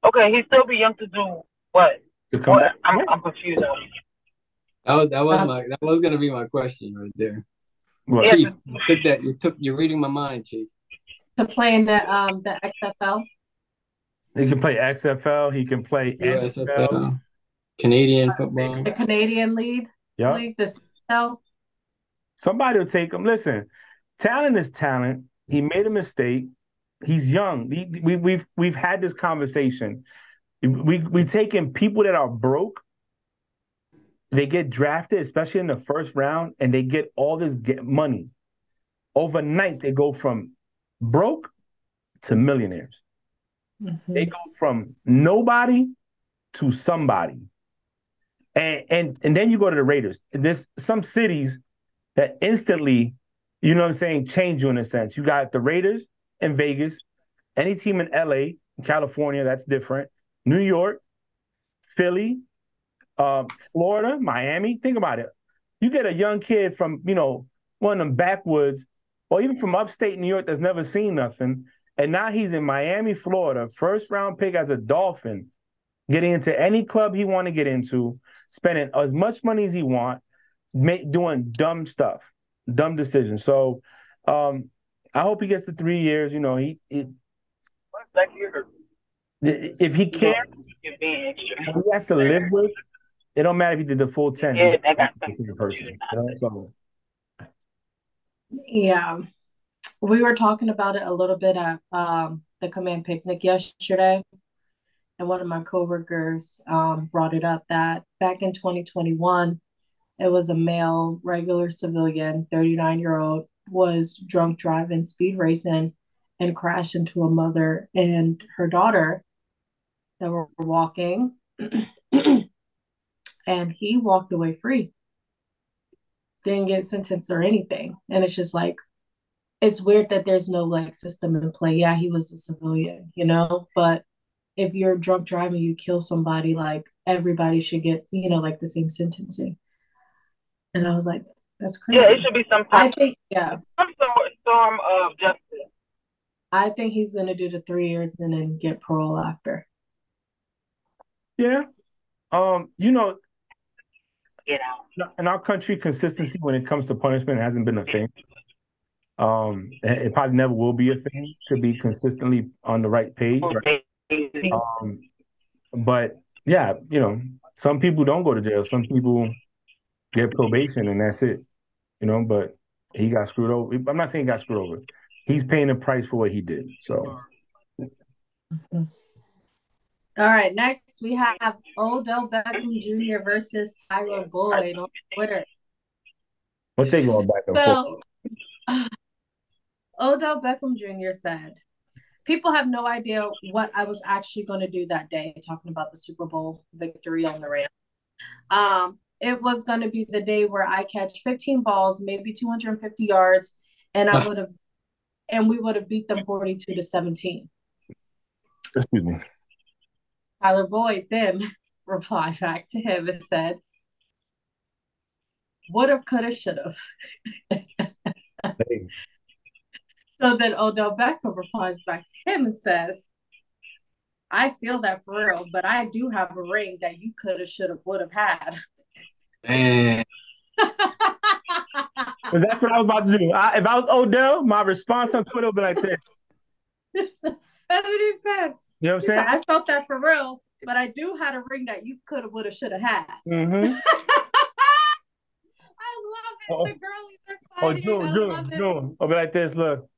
Okay, he still be young to do what? to come What? back. I'm, I'm confused. That was that was Um, my that was gonna be my question right there. What? Yeah. Chief, you took that you took you're reading my mind, Chief. To play in the um the XFL. He can play XFL. He can play NFL. USFL, Canadian football. The Canadian lead Yep. league, the CFL. Somebody will take him. Listen, talent is talent. He mm-hmm. made a mistake. He's young. He, we, we've we've had this conversation. We we taking people that are broke. They get drafted, especially in the first round, and they get all this get money. Overnight, they go from broke to millionaires. Mm-hmm. They go from nobody to somebody. And and and then you go to the Raiders. There's some cities that instantly, you know what I'm saying, change you in a sense. You got the Raiders in Vegas, any team in LA, California, that's different. New York, Philly, uh, Florida, Miami. Think about it. You get a young kid from, you know, one of them backwoods, or even from upstate New York that's never seen nothing. And now he's in Miami, Florida, first round pick as a Dolphin, getting into any club he want to get into, spending as much money as he want, make, doing dumb stuff, dumb decisions. So um, I hope he gets the three years. You know, he, he Like you if he can't, You're extra. he has to live with. It don't matter if he did the full ten. Yeah, that got This is the person. you know? So Yeah. We were talking about it a little bit at um, the command picnic yesterday. And one of my coworkers um, brought it up that back in 2021, it was a male, regular civilian, 39 year old, was drunk driving, speed racing, and crashed into a mother and her daughter that were walking. and he walked away free. Didn't get sentenced or anything. And it's just like, it's weird that there's no like system in play. Yeah, he was a civilian, you know, but if you're drunk driving, you kill somebody, like everybody should get, you know, like the same sentencing. And I was like, that's crazy. Yeah, it should be some I think, yeah, some sort storm of justice. I think he's gonna do the three years and then get parole after. yeah, um, you know, You know. in our country, consistency when it comes to punishment hasn't been a thing. Um, it it probably never will be a thing to be consistently on the right page. Right? Um, but yeah, you know, some people don't go to jail. Some people get probation and that's it. You know, but he got screwed over. I'm not saying he got screwed over. He's paying the price for what he did. So All right, next we have Odell Beckham Jr. versus Tyler Boyd on Twitter. what they going back and forth? Odell Beckham Jr. said, People have no idea what I was actually going to do that day, talking about the Super Bowl victory on the Rams. Um, it was going to be the day where I catch 15 balls, maybe 250 yards, and I would have, and we would have beat them 42 to 17. Excuse me. Tyler Boyd then replied back to him and said, Woulda, coulda, shoulda. Hey, So then Odell Beckham replies back to him and says, I feel that for real, but I do have a ring that you coulda, shoulda, would have had. Man, Because that's what I was about to do. I, if I was Odell, my response on Twitter would be like this. That's what he said. You know what I'm said, saying? I felt that for real, but I do have a ring that you could have, would have, should have had. Mm-hmm. I love it. Oh. The girlies are Oh. June, I June, love it. June. I'll be like this. Look,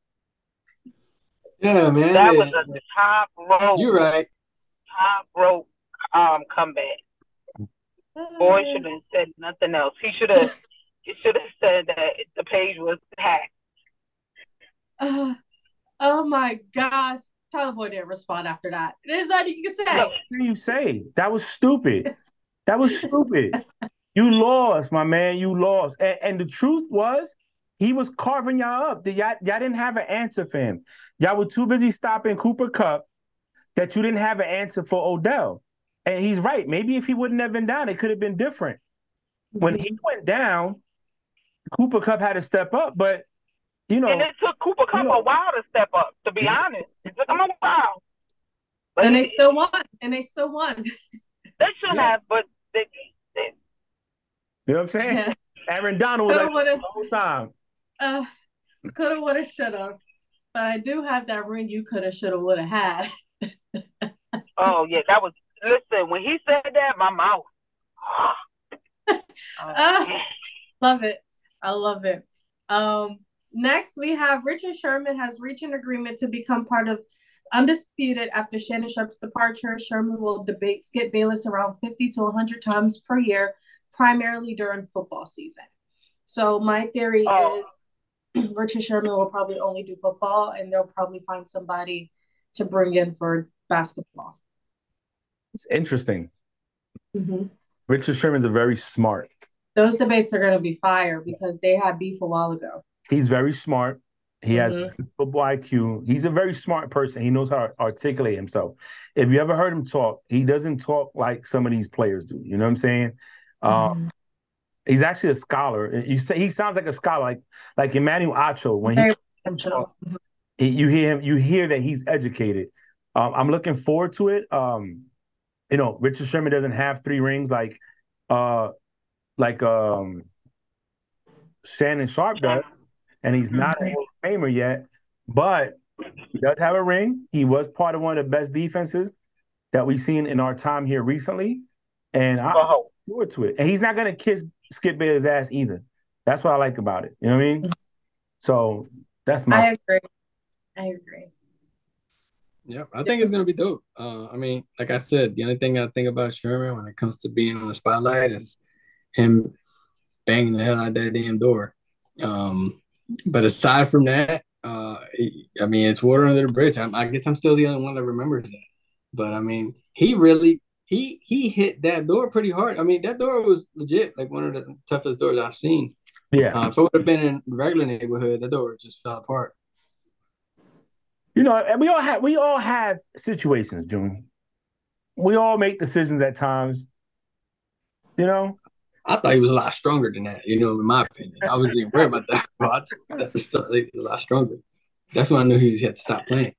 Yeah, man. That yeah. was a top rope, You're right. top rope um comeback. Boy should have said nothing else. He should have. he should have said that the page was hacked. Uh, oh my gosh. Tyler Boyd didn't respond after that. There's nothing you can say. What do you say? That was stupid. That was stupid. You lost, my man. You lost. And, and the truth was, he was carving y'all up. The- Y'all, y'all didn't have an answer for him. Y'all were too busy stopping Cooper Kupp that you didn't have an answer for Odell. And he's right. Maybe if he wouldn't have been down, it could have been different. When he went down, Cooper Kupp had to step up. But, you know, And it took Cooper Kupp No. a while to step up. To be honest, it took him a while. But and they still won. And they still won. they should Yeah. have, but they, they, you know what I'm saying? Yeah. Aaron Donald was Coulda, like woulda. the whole time. Uh, coulda, woulda, shoulda. But I do have that ring you coulda, shoulda, woulda had. oh yeah, that was. Listen, when he said that, my mouth. Oh, man. Love it. I love it. Um, next we have Richard Sherman has reached an agreement to become part of Undisputed after Shannon Sharpe's departure. Sherman will debate Skip Bayless around 50 to 100 times per year, primarily during football season. So my theory Oh. is Richard Sherman will probably only do football and they'll probably find somebody to bring in for basketball. It's interesting. Mhm. Richard Sherman's a very smart. Those debates are going to be fire because they had beef a while ago. He's very smart. He has Mhm. football IQ. He's a very smart person. He knows how to articulate himself. If you ever heard him talk, he doesn't talk like some of these players do. You know what I'm saying? Um, he's actually a scholar. You say he sounds like a scholar, like like Emmanuel Acho. When he, Very he you hear him, you hear that he's educated. Um, I'm looking forward to it. Um, you know, Richard Sherman doesn't have three rings like uh like um Shannon Sharpe does, and he's not a Hall of Famer yet, but he does have a ring. He was part of one of the best defenses that we've seen in our time here recently. And I'm Oh, forward to it. And he's not gonna kiss Skip Bayless ass either. That's what I like about it. You know what I mean? So that's my. I agree. I agree. Yeah, I think it's gonna be dope. Uh, I mean, like I said, the only thing I think about Sherman when it comes to being on the spotlight is him banging the hell out that damn door. Um, but aside from that, uh, I mean, it's water under the bridge. I'm, I guess I'm still the only one that remembers that. But I mean, he really he he hit that door pretty hard. I mean, that door was legit, like one of the toughest doors I've seen. yeah. Uh, if it would have been in regular neighborhood, that door just fell apart. You know, and we all have we all have situations, June. We all make decisions at times. You know, I thought he was a lot stronger than that, you know, in my opinion. I wasn't even worried about that. But I thought he was a lot stronger. That's when I knew he had to stop playing.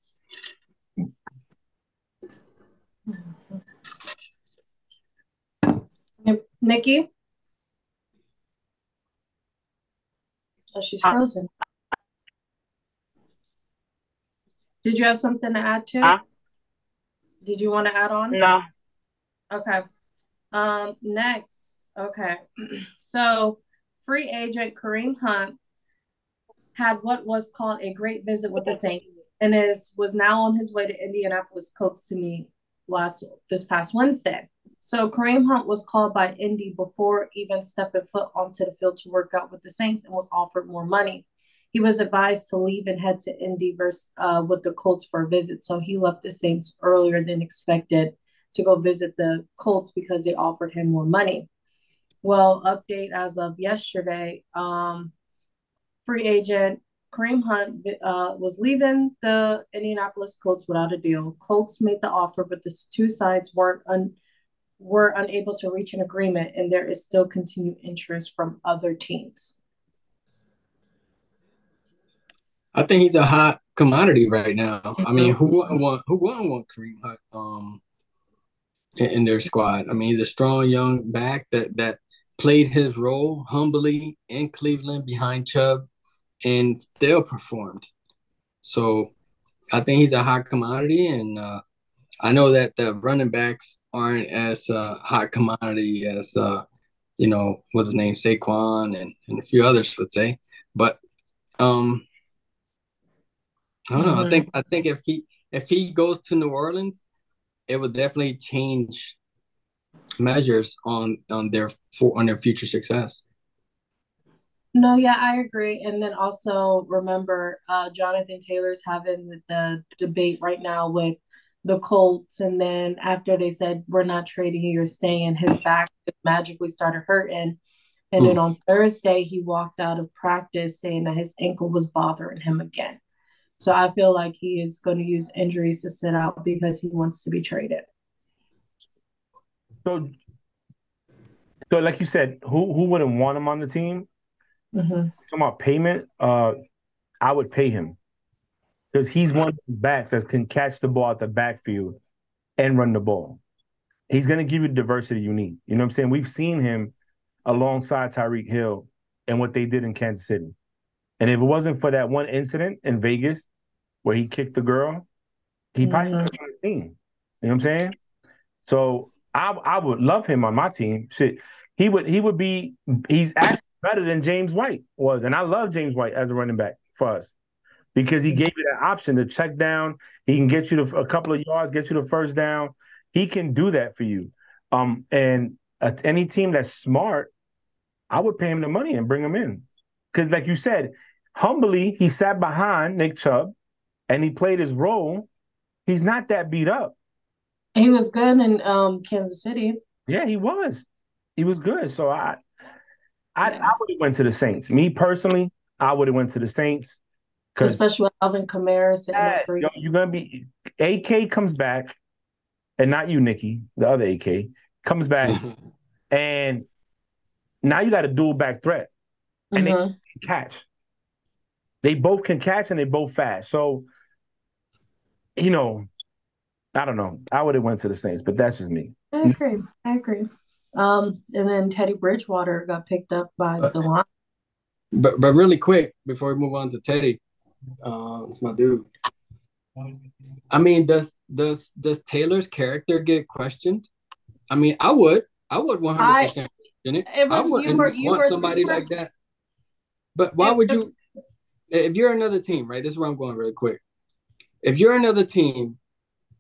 Nikki? Oh, she's frozen. Did you have something to add to? Huh? Did you want to add on? no. Okay. Um, next, okay. So, free agent Kareem Hunt had what was called a great visit with the Saints and is was now on his way to Indianapolis Colts to meet last this past Wednesday. So Kareem Hunt was called by Indy before even stepping foot onto the field to work out with the Saints and was offered more money. He was advised to leave and head to Indy versus uh, with the Colts for a visit. So he left the Saints earlier than expected to go visit the Colts because they offered him more money. Well, update as of yesterday, um, free agent Kareem Hunt uh, was leaving the Indianapolis Colts without a deal. Colts made the offer, but the two sides weren't un- were unable to reach an agreement, and there is still continued interest from other teams. I think he's a hot commodity right now. I mean, who wouldn't want who wouldn't want Kareem Hunt um in, in their squad? I mean, he's a strong young back that that played his role humbly in Cleveland behind Chubb and still performed. So I think he's a hot commodity, and uh, I know that the running backs aren't as uh, hot commodity as uh, you know what's his name Saquon and, and a few others would say. But um, I don't know. Mm-hmm. I think I think if he if he goes to New Orleans, it would definitely change measures on on their for on their future success. No, yeah, I agree. And then also remember, uh, Jonathan Taylor's having the debate right now with the Colts, and then after they said we're not trading you, you're staying, his back magically started hurting. And then hmm. on Thursday, he walked out of practice saying that his ankle was bothering him again. So I feel like he is going to use injuries to sit out because he wants to be traded. So, so like you said, who who wouldn't want him on the team? Mm-hmm. Talking about payment, uh, I would pay him because he's one of the backs that can catch the ball at the backfield and run the ball. He's going to give you the diversity you need. You know what I'm saying? We've seen him alongside Tyreek Hill and what they did in Kansas City. And if it wasn't for that one incident in Vegas where he kicked the girl, he probably mm-hmm. would the team. You know what I'm saying? So I I would love him on my team. Shit, he would he would be he's actually better than James White was, and I love James White as a running back for us because he gave you that option to check down. He can get you to a couple of yards, get you the first down. He can do that for you. Um, and uh, any team that's smart, I would pay him the money and bring him in because, like you said, humbly he sat behind Nick Chubb and he played his role. He's not that beat up. He was good in um, Kansas City. Yeah, he was. He was good. So I, I, yeah. I would have went to the Saints. Me personally, I would have went to the Saints. Especially with Alvin Kamara sitting at three. You're gonna be AK comes back, and not you, Nikki, the other AK comes back, and now you got a dual back threat, and mm-hmm. they can catch. They both can catch and they both fast. So, you know, I don't know. I would have went to the Saints, but that's just me. I agree. I agree. Um, and then Teddy Bridgewater got picked up by the line. But but really quick before we move on to Teddy, uh, it's my dude. I mean, does does does Taylor's character get questioned? I mean, I would, I would one hundred percent it. it I would you were, you want somebody super... like that. But why would you? If you're another team, right? This is where I'm going really quick. If you're another team,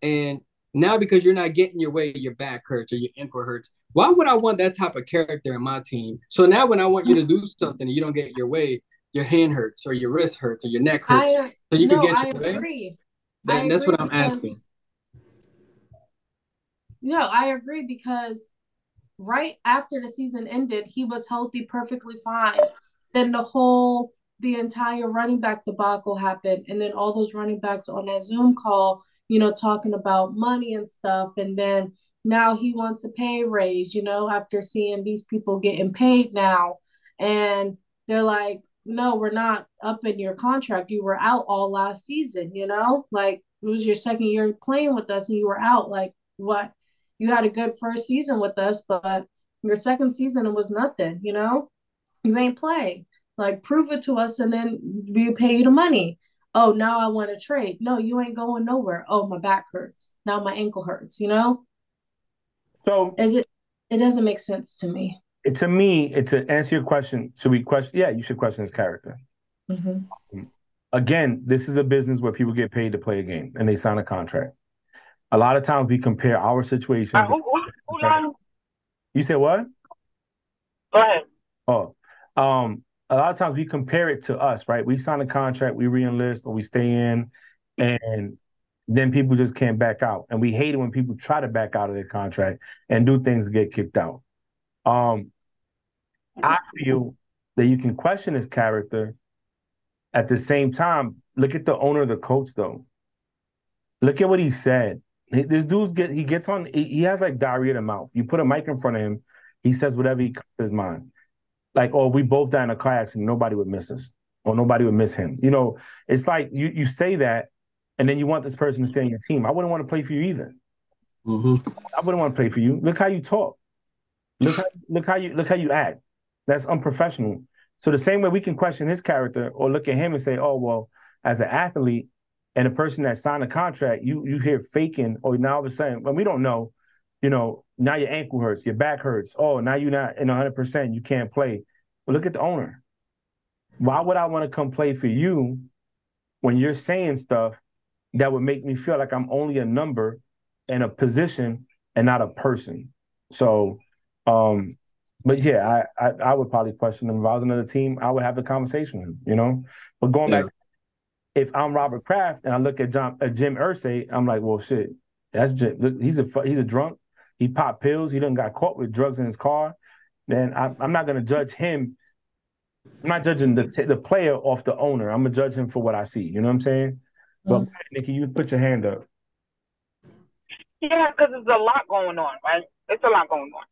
and now because you're not getting your way, your back hurts or your ankle hurts, why would I want that type of character in my team? So now when I want you to do something and you don't get your way, your hand hurts or your wrist hurts or your neck hurts. I, so you no, can get your I way. That, that's what I'm because, asking. No, I agree because right after the season ended, he was healthy, perfectly fine. Then the whole the entire running back debacle happened, and then all those running backs on that Zoom call, you know, talking about money and stuff, and then now he wants a pay raise, you know, after seeing these people getting paid now. And they're like, no, we're not up in your contract. You were out all last season, you know? Like it was your second year playing with us and you were out. Like what? You had a good first season with us, but your second season it was nothing, you know? You ain't play. Like prove it to us and then we pay you the money. Oh, now I want to trade. No, you ain't going nowhere. Oh, my back hurts. Now my ankle hurts, you know? So it it doesn't make sense to me. It, to me, it, to answer your question, should we question? Yeah, you should question his character. Mm-hmm. Again, this is a business where people get paid to play a game and they sign a contract. A lot of times we compare our situation. Uh, hold, on. You said what? Go ahead. Oh, um, a lot of times we compare it to us, right? We sign a contract, we reenlist, or we stay in, and then people just can't back out. And we hate it when people try to back out of their contract and do things to get kicked out. Um, I feel that you can question his character. At the same time, look at the owner of the coach, though. Look at what he said. This dude get he gets on. He has like diarrhea in the mouth. You put a mic in front of him, he says whatever he comes to his mind. Like, oh, we both die in a car accident, nobody would miss us, or nobody would miss him. You know, it's like you you say that, and then you want this person to stay on your team. I wouldn't want to play for you either. Mm-hmm. I wouldn't want to play for you. Look how you talk. Look how look how you look how you act. That's unprofessional. So the same way we can question his character or look at him and say, oh well, as an athlete and a person that signed a contract, you you hear faking, or now all of a sudden, when we don't know, you know, now your ankle hurts, your back hurts. Oh, now you're not in 100%, you can't play. Well, look at the owner. Why would I want to come play for you when you're saying stuff that would make me feel like I'm only a number and a position and not a person? So, um, but yeah, I, I, I would probably question him. If I was another team, I would have a conversation with him, you know. But going yeah. back, if I'm Robert Kraft and I look at John at Jim Irsay, I'm like, well, shit, that's Jim. Look, he's a he's a drunk. He popped pills. He done got caught with drugs in his car. Then I, I'm not gonna judge him. I'm not judging the the player off the owner. I'm gonna judge him for what I see. You know what I'm saying? But mm-hmm. Nikki, you put your hand up. Yeah, because there's a lot going on, right? It's a lot going on.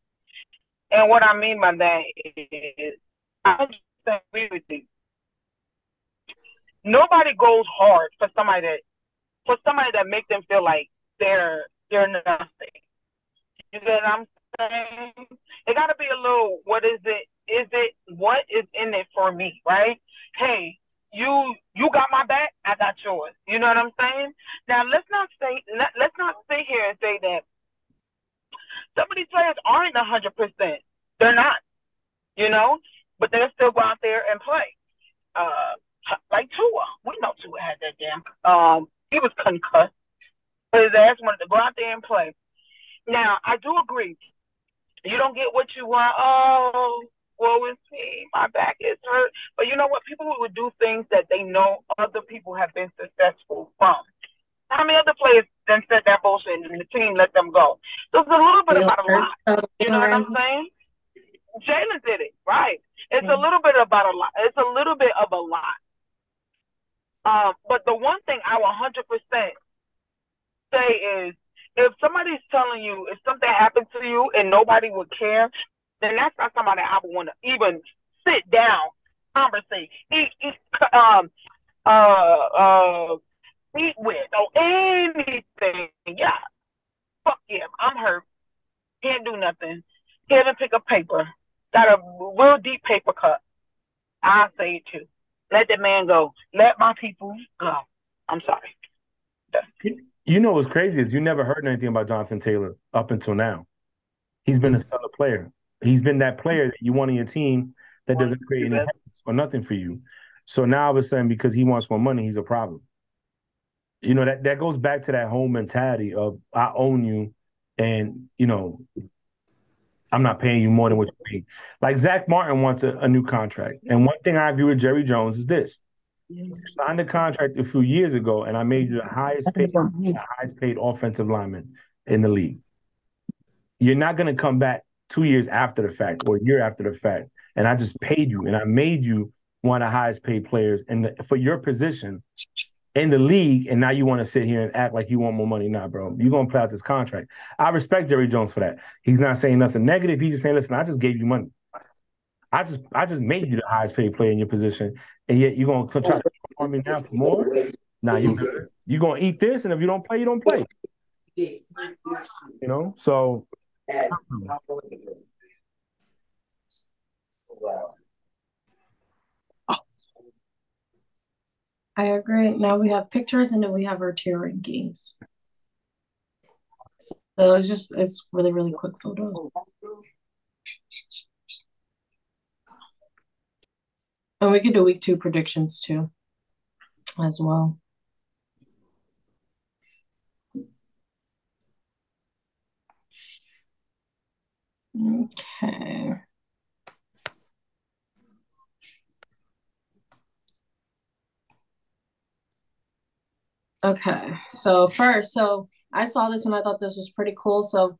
And what I mean by that is, I agree with you. Nobody goes hard for somebody that for somebody that make them feel like they're they're nothing. You get what I'm saying? It got to be a little. What is it? Is it what is in it for me? Right? Hey, you you got my back. I got yours. You know what I'm saying? Now let's not say let's not sit here and say that some of these players aren't hundred percent. They're not, you know, but they'll still go out there and play. Uh, like Tua, we know Tua had that damn. Um, he was concussed. But his ass wanted to go out there and play. Now, I do agree. You don't get what you want. Oh, woe is me. My back is hurt. But you know what? People would do things that they know other people have been successful from. How many other players then said that bullshit and the team let them go? So it's a little bit about a lot. You know what I'm saying? Jalen did it, right? It's a little bit about a lot. It's a little bit of a lot. Um, but the one thing I 100% say is if somebody's telling you if something happened to you and nobody would care, then that's not somebody I would want to even sit down, conversate, eat, eat, um, uh, uh, meet with or anything. Yeah. Fuck yeah, I'm hurt. Can't do nothing. Can't even pick up paper. Got a real deep paper cut. I say it too. Let the man go. Let my people go. I'm sorry. You know what's crazy is you never heard anything about Jonathan Taylor up until now. He's been a stellar player. He's been that player that you want on your team that doesn't create any or nothing for you. So now all of a sudden, because he wants more money, he's a problem you know that that goes back to that whole mentality of I own you, and you know I'm not paying you more than what you pay. Like Zack Martin wants a, a new contract, and one thing I agree with Jerry Jones is this: you signed a contract a few years ago, and I made you the highest paid, the highest paid offensive lineman in the league. You're not going to come back two years after the fact or a year after the fact, and I just paid you, and I made you one of the highest paid players and for your position in the league, and now you want to sit here and act like you want more money. Nah, bro, you're gonna play out this contract. I respect Jerry Jones for that. He's not saying nothing negative. He's just saying, listen, I just gave you money. I just I just made you the highest paid player in your position, and yet you're gonna try to perform me now for more. Now you good. You're gonna eat this, and if you don't play, you don't play. You know, so. I agree. Now we have pictures and then we have our tier rankings. So it's just it's really, really quick photo. And we could do week two predictions too as well. Okay. Okay, so first, so I saw this and I thought this was pretty cool. So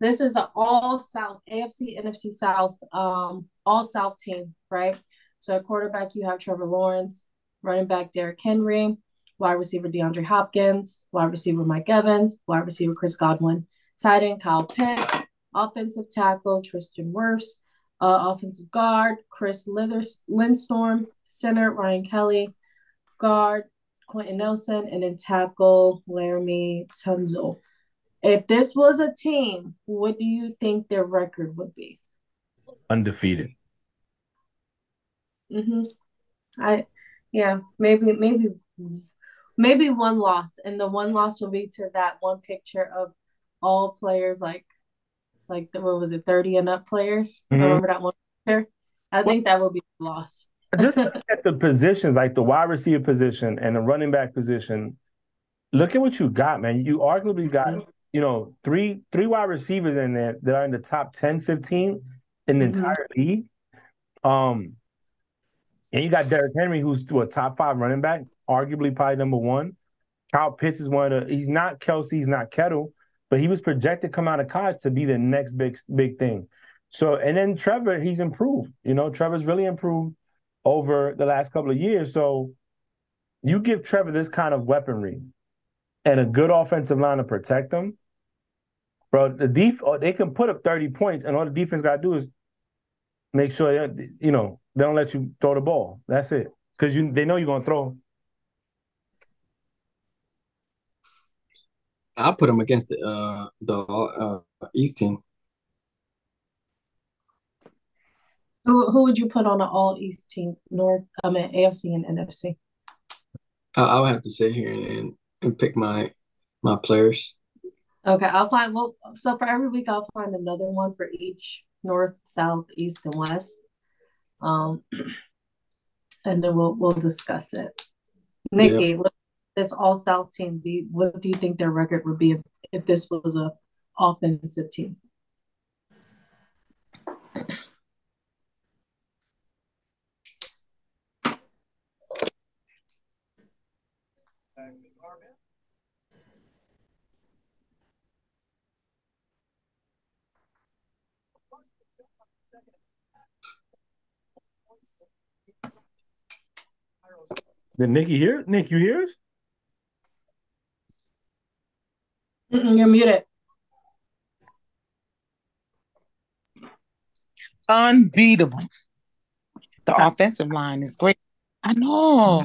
this is an all South AFC NFC South, um, all South team, right? So at quarterback you have Trevor Lawrence, running back Derrick Henry, wide receiver DeAndre Hopkins, wide receiver Mike Evans, wide receiver Chris Godwin, tight end Kyle Pitts, offensive tackle Tristan Wirfs, uh, offensive guard Chris Lithers- center Ryan Kelly, guard Quenton Nelson, and then tackle Laremy Tunsil. If this was a team, what do you think their record would be? Undefeated. Mm-hmm. I yeah, maybe maybe maybe one loss. And the one loss will be to that one picture of all players like like the, what was it, 30 and up players. Mhm. Remember that one? There? I think that will be a loss. Just look at the positions, like the wide receiver position and the running back position. Look at what you got, man. You arguably got, you know, three three wide receivers in there that are in the top 10, 15 in the Mhm. entire league. Um, and you got Derrick Henry, who's to a top five running back, arguably probably number one. Kyle Pitts is one of the. He's not Kelsey, he's not Kittle, but he was projected to come out of college to be the next big big thing. So, and then Trevor, he's improved. You know, Trevor's really improved over the last couple of years. So, you give Trevor this kind of weaponry and a good offensive line to protect him, bro. The def they can put up thirty points, and all the defense got to do is make sure that you know they don't let you throw the ball. That's it, because you they know you're gonna throw. I'll put them against the uh the uh East team. Who who would you put on an all East team? North, I mean AFC and NFC. I, I'll have to sit here and, and pick my my players. Okay, I'll find well. So for every week, I'll find another one for each North, South, East, and West. Um, and then we'll we'll discuss it. Nikki, look, this all South team. Do you, what do you think their record would be if, if this was a offensive team? Did Nikki hear? Nick, you hear us? Mm-mm, you're muted. unbeatable. The offensive line is great. I know.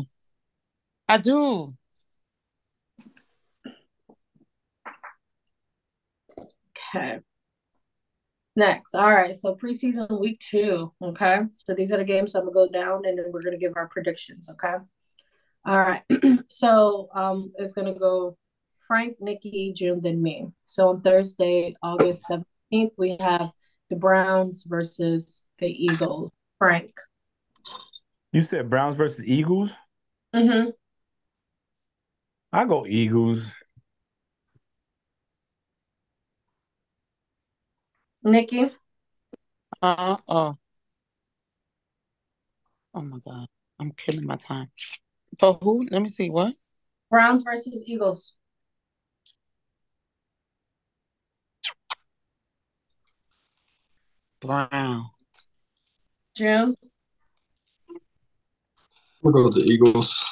I do. Okay. Next, all right. So preseason week two. Okay. So these are the games. So I'm gonna go down and then we're gonna give our predictions. Okay. All right. so um, it's gonna go Frank, Nikki, June, then me. So on Thursday, August 17th, we have the Browns versus the Eagles. Frank. You said Browns versus Eagles. Mm-hmm. I go Eagles. Nikki. Uh oh. Oh my God. I'm killing my time. For who? Let me see. What? Browns versus Eagles. Brown. June. We'll go with the Eagles.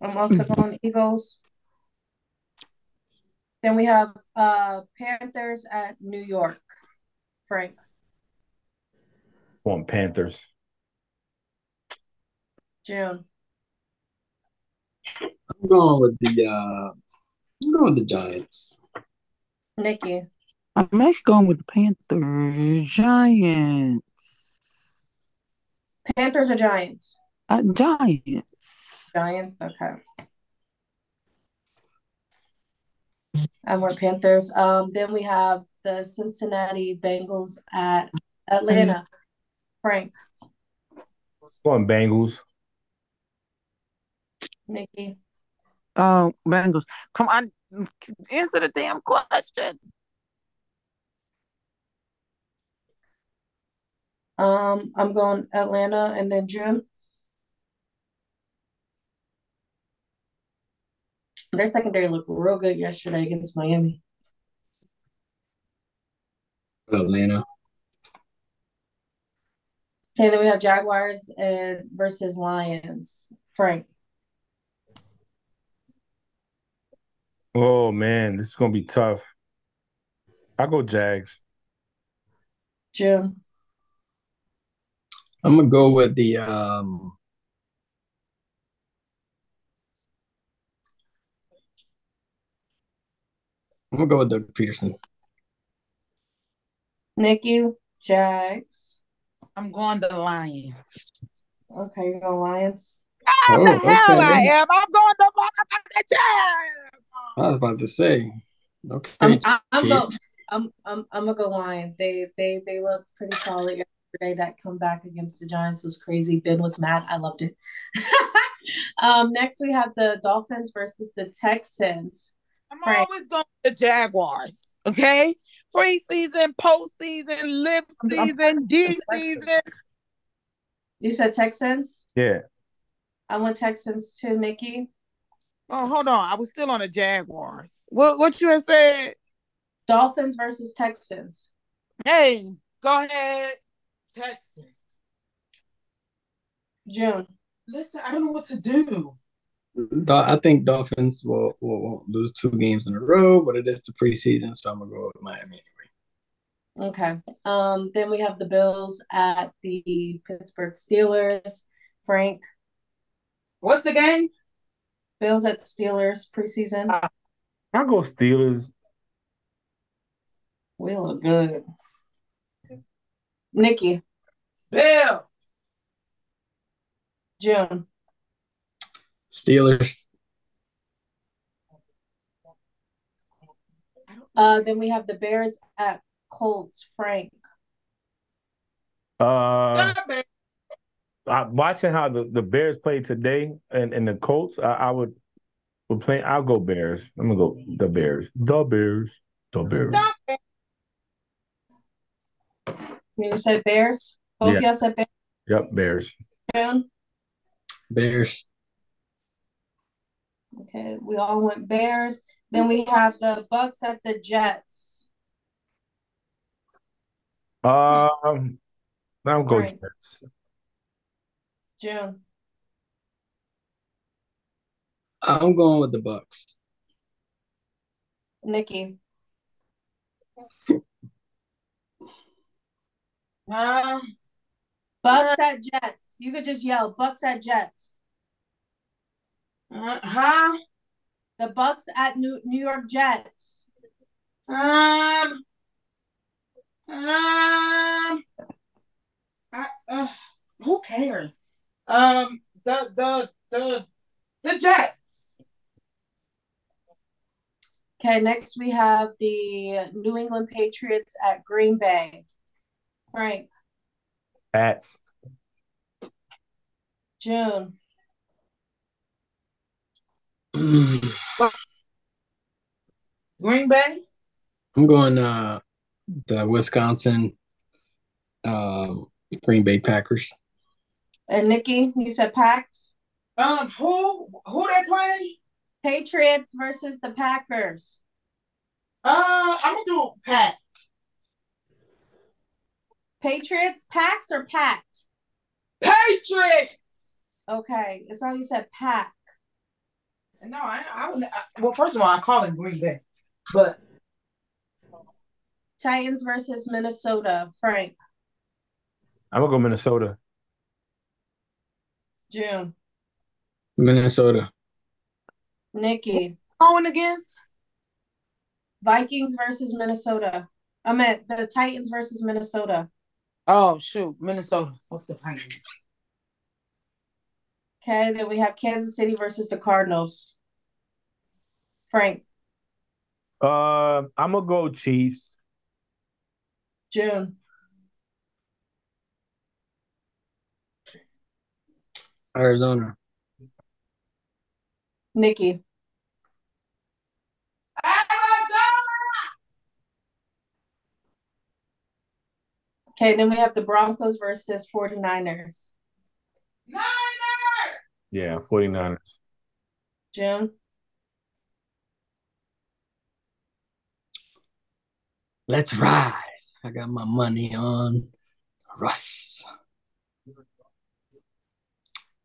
I'm also going Eagles. Then we have uh Panthers at New York. Frank. On Panthers. June. I'm going with the uh I'm going with the Giants. Nikki. I'm actually going with the Panthers. Giants. Panthers or Giants? Uh, Giants. Giants. Okay. And we're Panthers. Um, then we have the Cincinnati Bengals at Atlanta. Frank. Going Bengals. Nikki. Oh, Bengals. Come on. Answer the damn question. Um, I'm going Atlanta and then Jim. Their secondary looked real good yesterday against Miami. Atlanta. Okay, then we have Jaguars and versus Lions. Frank. Oh man, this is gonna be tough. I go Jags. Jim. I'm gonna go with the um I'm gonna go with Doug Pederson. Nikki. Jags. I'm going to the Lions. Okay, you're go Lions. Oh, the hell okay, I then. am. I'm going to motherfucking Jags. I was about to say. Okay. I'm, I'm, I'm go, I'm I'm I'm gonna go Lions. They they they look pretty solid yesterday. That comeback against the Giants was crazy. Ben was mad. I loved it. um, next we have the Dolphins versus the Texans. I'm Right. always going with the Jaguars. Okay, preseason, postseason, lip I'm- I'm- season, D I'm- season. You said Texans. Yeah. I went Texans too, Nikki. Oh, hold on. I was still on the Jaguars. What what you had said? Dolphins versus Texans. Hey, go ahead, Texans. June. Listen, I don't know what to do. I think Dolphins will, will won't lose two games in a row, but it is the preseason, so I'm gonna go with Miami anyway. Okay. Um, then we have the Bills at the Pittsburgh Steelers. Frank, What's the game? Bills at Steelers preseason. I'll go Steelers. We look good. Nikki, Bill. June, Steelers. uh, then we have the Bears at Colts. Frank, Uh, I, watching how the, the Bears played today and, and the Colts, I, I would would play. I'll go Bears. I'm gonna go the Bears. The Bears. The Bears. you said Bears. Both Yeah. y'all said Bears. Yep, Bears. June. Bears. Okay, we all went Bears. Then we have the Bucs at the Jets. Um, I'll go Right. Jets. June, I'm going with the Bucs. Nikki, Uh, Bucs at Jets. You could just yell Bucs at Jets. uh, huh? The Bucs at New New York Jets. Um, um, I, uh, who cares? Um, the the the the Jets. Okay, next we have the New England Patriots at Green Bay. Frank, Pats. June, Green Bay. I'm going uh the Wisconsin um Green Bay Packers. And Nikki. You said Packs. Um, who who they play? Patriots versus the Packers. Uh, I'm gonna do Pat. Patriots, Packs or Packed? Patriot. Okay, it's how you said Pack. No, I, I would. I, well, first of all, I call it Green Bay, but Titans versus Minnesota. Frank, I'm gonna go Minnesota. June, Minnesota. Nikki. going against. Vikings versus Minnesota. I meant the Titans versus Minnesota. Oh shoot, Minnesota. What's the Titans? Okay, then we have Kansas City versus the Cardinals. Frank, Uh, I'm gonna go Chiefs. June, Arizona. Nikki. Arizona. Okay, then we have the Broncos versus 49ers. Yeah, 49ers. June, Let's ride. I got my money on Russ.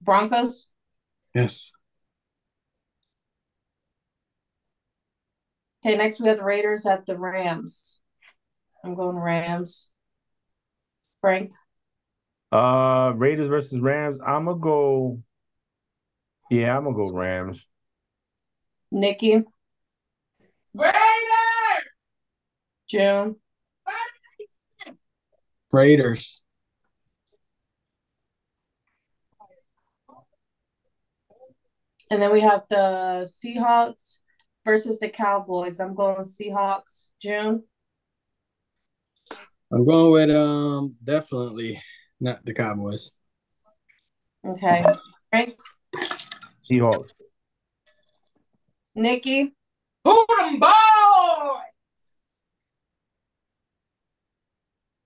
Broncos. Yes. Okay, next we have the Raiders at the Rams. I'm going Rams. Frank, Uh, Raiders versus Rams. I'm gonna go. Yeah, I'm gonna go Rams. Nikki, Raiders. June, Raiders. And then we have the Seahawks versus the Cowboys. I'm going Seahawks. June, I'm going with um definitely not the Cowboys. Okay. Frank, Seahawks. Nikki, Who them boy?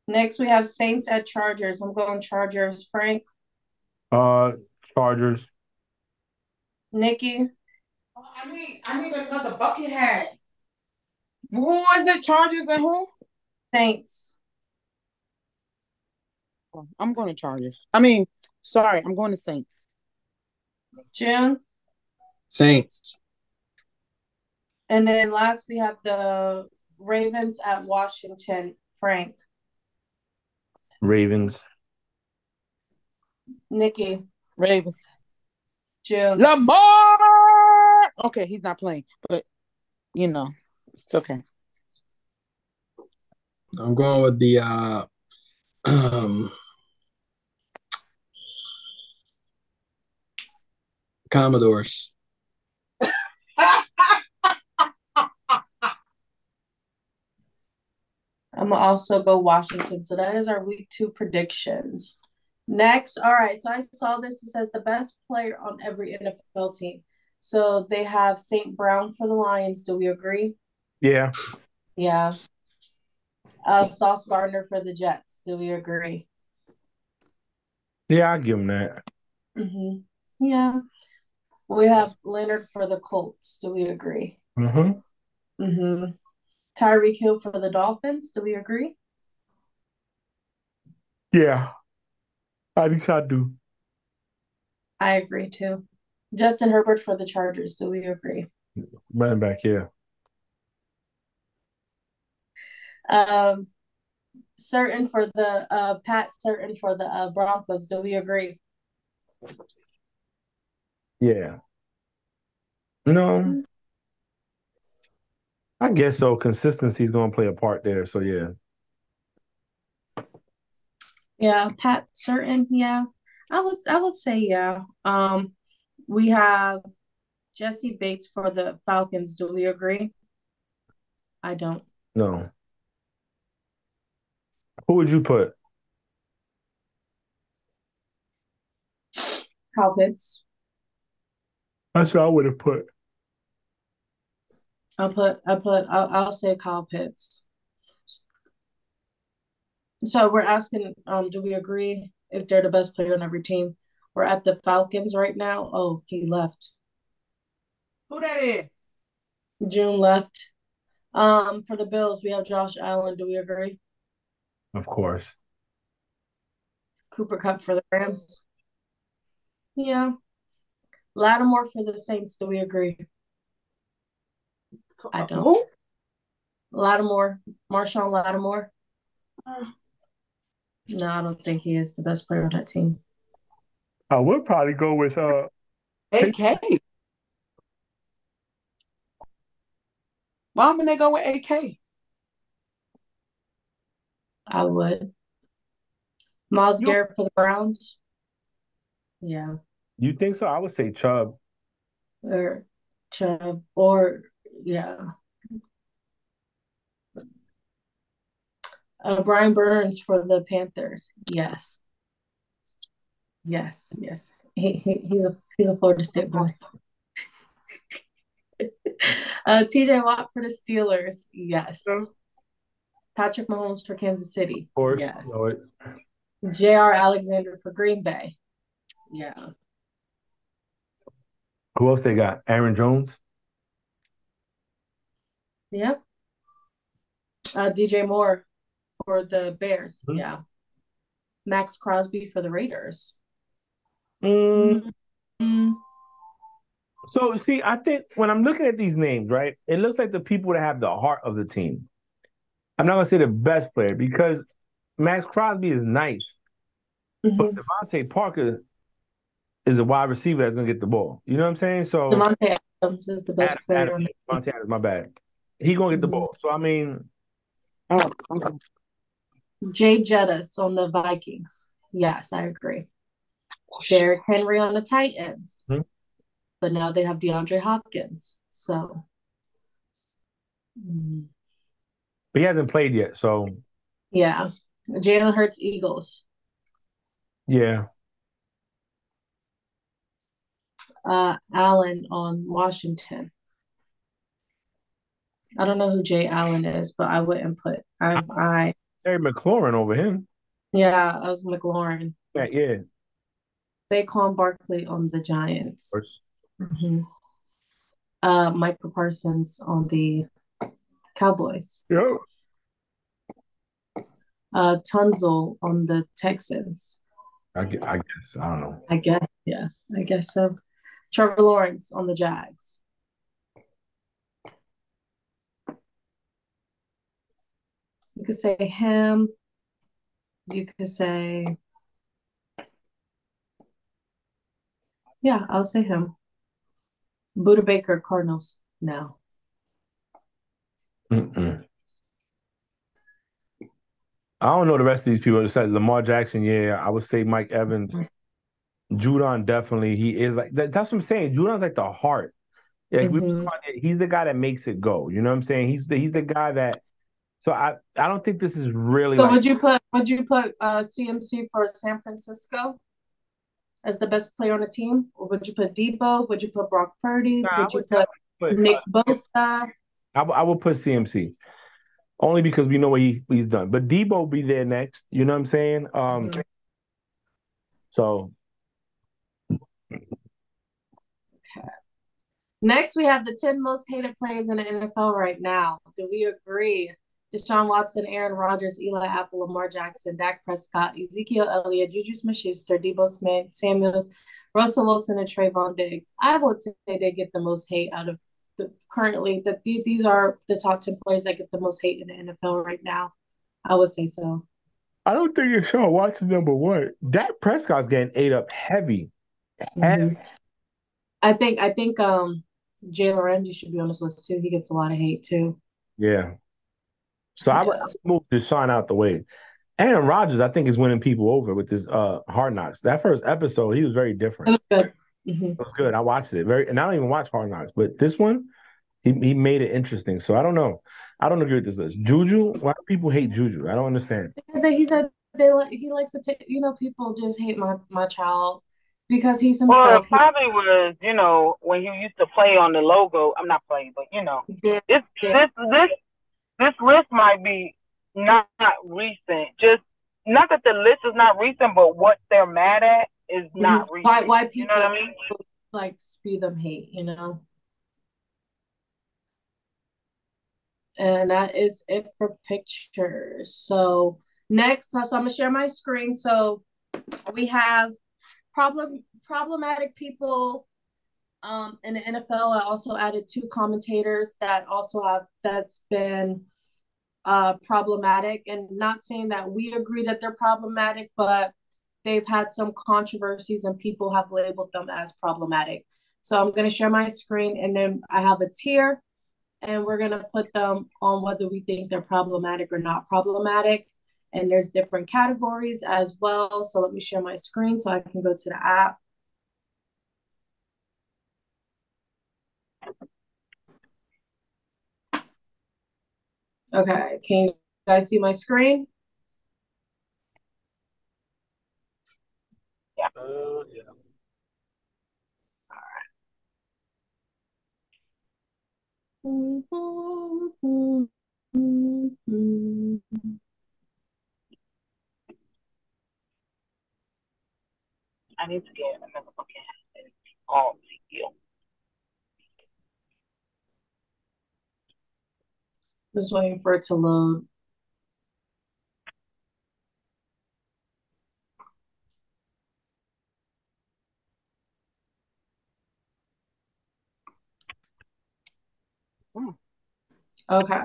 next we have Saints at Chargers. I'm going Chargers. Frank, Uh, Chargers. Nikki, Oh, I need I need another bucket hat. Who is it? Chargers and who? Saints. Oh, I'm going to Chargers. I mean, sorry, I'm going to Saints. Jim. Saints. And then last we have the Ravens at Washington. Frank, Ravens. Nikki, Ravens. June. Lamar. Okay, he's not playing, but you know, it's okay. I'm going with the uh um Commodores. I'm gonna also go Washington. So that is our week two predictions. Next, all right. So I saw this. It says the best player on every NFL team. So they have St. Brown for the Lions. Do we agree? Yeah. Yeah. Uh, Sauce Gardner for the Jets. Do we agree? Yeah, I give them that. Mm-hmm. Yeah. We have Leonard for the Colts. Do we agree? Mm-hmm. Mm-hmm. Tyreek Hill for the Dolphins. Do we agree? Yeah. At least I do. I agree too. Justin Herbert for the Chargers. Do we agree? Running back, yeah. Um, Surtain for the uh Pat Surtain for the uh Broncos. Do we agree? Yeah. No. I guess so. Consistency is going to play a part there. So, yeah. Yeah, Pat Surtain. Yeah, I would I would say yeah. Um, we have Jessie Bates for the Falcons. Do we agree? I don't. No. Who would you put? Kyle Pitts. That's what I would have put. I'll put I put I'll, I'll say Kyle Pitts. So we're asking, um, do we agree if they're the best player on every team? We're at the Falcons right now. Oh, he left. Who that is? June left. Um, for the Bills, we have Josh Allen. Do we agree? Of course. Cooper Kupp for the Rams. Yeah. Lattimore for the Saints. Do we agree? I don't. Who? Lattimore, Marshon Lattimore. Uh, No, I don't think he is the best player on that team. I would probably go with uh AK. Why would they go with AK? I would. Myles You- Garrett for the Browns. Yeah. you think so? I would say Chubb. Or Chubb. Or yeah. Uh, Brian Burns for the Panthers. Yes. Yes, yes. He, he he's a he's a Florida State boy. uh, TJ Watt for the Steelers. Yes. Yeah. Patrick Mahomes for Kansas City. Of course. Yes. Know it. Jaire Alexander for Green Bay. Yeah. Who else they got? Aaron Jones? Yep. Uh, DJ Moore for the Bears. Mhm. Yeah. Maxx Crosby for the Raiders. Mm, Mm, So see, I think when I'm looking at these names, right, it looks like the people that have the heart of the team. I'm not gonna say the best player because Maxx Crosby is nice, but mhm. DeVante Parker is a wide receiver that's gonna get the ball. You know what I'm saying? So Davante Adams is the best Adam, player. Adam, on Davante Adams, my bad. He gonna get the Mhm. ball. So I mean, Oh, okay. Jay Jettis on the Vikings. Yes, I agree. Derrick Henry on the Titans. Mhm. But now they have DeAndre Hopkins. So mm, but he hasn't played yet. So Yeah. Jalen Hurts, Eagles. Yeah. Uh, Allen on Washington. I don't know who Jay Allen is, but I wouldn't put I I Terry McLaurin over him. yeah, I was McLaurin. Yeah, yeah. Saquon Barkley on the Giants. hmm Uh, Michael Parsons on the Cowboys. Yeah. Uh, Tunsil on the Texans. I, gue- I guess. I don't know. I guess, yeah, I guess so. Trevor Lawrence on the Jags. You could say him. You could say, yeah, I'll say him. Budda Baker, Cardinals. No. Mm-mm. I don't know the rest of these people. Besides Lamar Jackson, yeah, I would say Mike Evans. Judon definitely. He is like that, that's what I'm saying. Judon's like the heart. Yeah, Mhm. talking he's the guy that makes it go. You know what I'm saying? He's the he's the guy that. So I I don't think this is really So like would you put would you put uh CMC for San Francisco as the best player on the team? Or would you put Deebo? Would you put Brock Purdy? Nah, I Would you would put but Nick Bosa? I, w- I would put CMC only because we know what he, he's done. But Deebo will be there next. You know what I'm saying? Um, Mhm. so Okay. Next, we have the 10 most hated players in the NFL right now. Do we agree? Deshaun Watson, Aaron Rodgers, Eli Apple, Lamar Jackson, Dak Prescott, Ezekiel Elliott, Juju Smith-Schuster, Debo Smith, Samuels, Russell Wilson, and Trevon Diggs. I would say they get the most hate out of the currently that the, these are the top 10 players that get the most hate in the NFL right now. I would say so. I don't think it's Sean Watson number one. Dak Prescott's getting ate up heavy. Heavy. I think I think um Jalen Ramsey should be on this list too. He gets a lot of hate too. Yeah. So I would Yeah. move Deshaun out the way. Aaron Rodgers, I think, is winning people over with this uh Hard Knocks. That first episode, he was very different. It different. was good. hmm It was good. I watched it. Very, and I don't even watch Hard Knocks, but this one, he he made it interesting. So I don't know. I don't agree with this list. Juju, why do people hate Juju? I don't understand. Because he said they like he likes to take you know people just hate my my child because he's Well, himself. it probably was, you know, when he used to play on the logo. I'm not playing, but you know, Yeah, this yeah. this this this list might be not, not recent. Just not that the list is not recent, but what they're mad at is mm-hmm. not recent. Why why You people know what I mean? like spew them hate, you know? And that is it for pictures. So next, so I'm gonna share my screen. So we have problem problematic people um in the NFL. I also added two commentators that also have that's been uh problematic and not saying that we agree that they're problematic, but they've had some controversies and people have labeled them as problematic. So I'm going to share my screen and then I have a tier and we're going to put them on whether we think they're problematic or not problematic. And there's different categories as well. So let me share my screen so I can go to the app. Okay, can you guys see my screen? Uh, yeah. I need to get another fucking hat. all deal. Just waiting for it to load. Okay.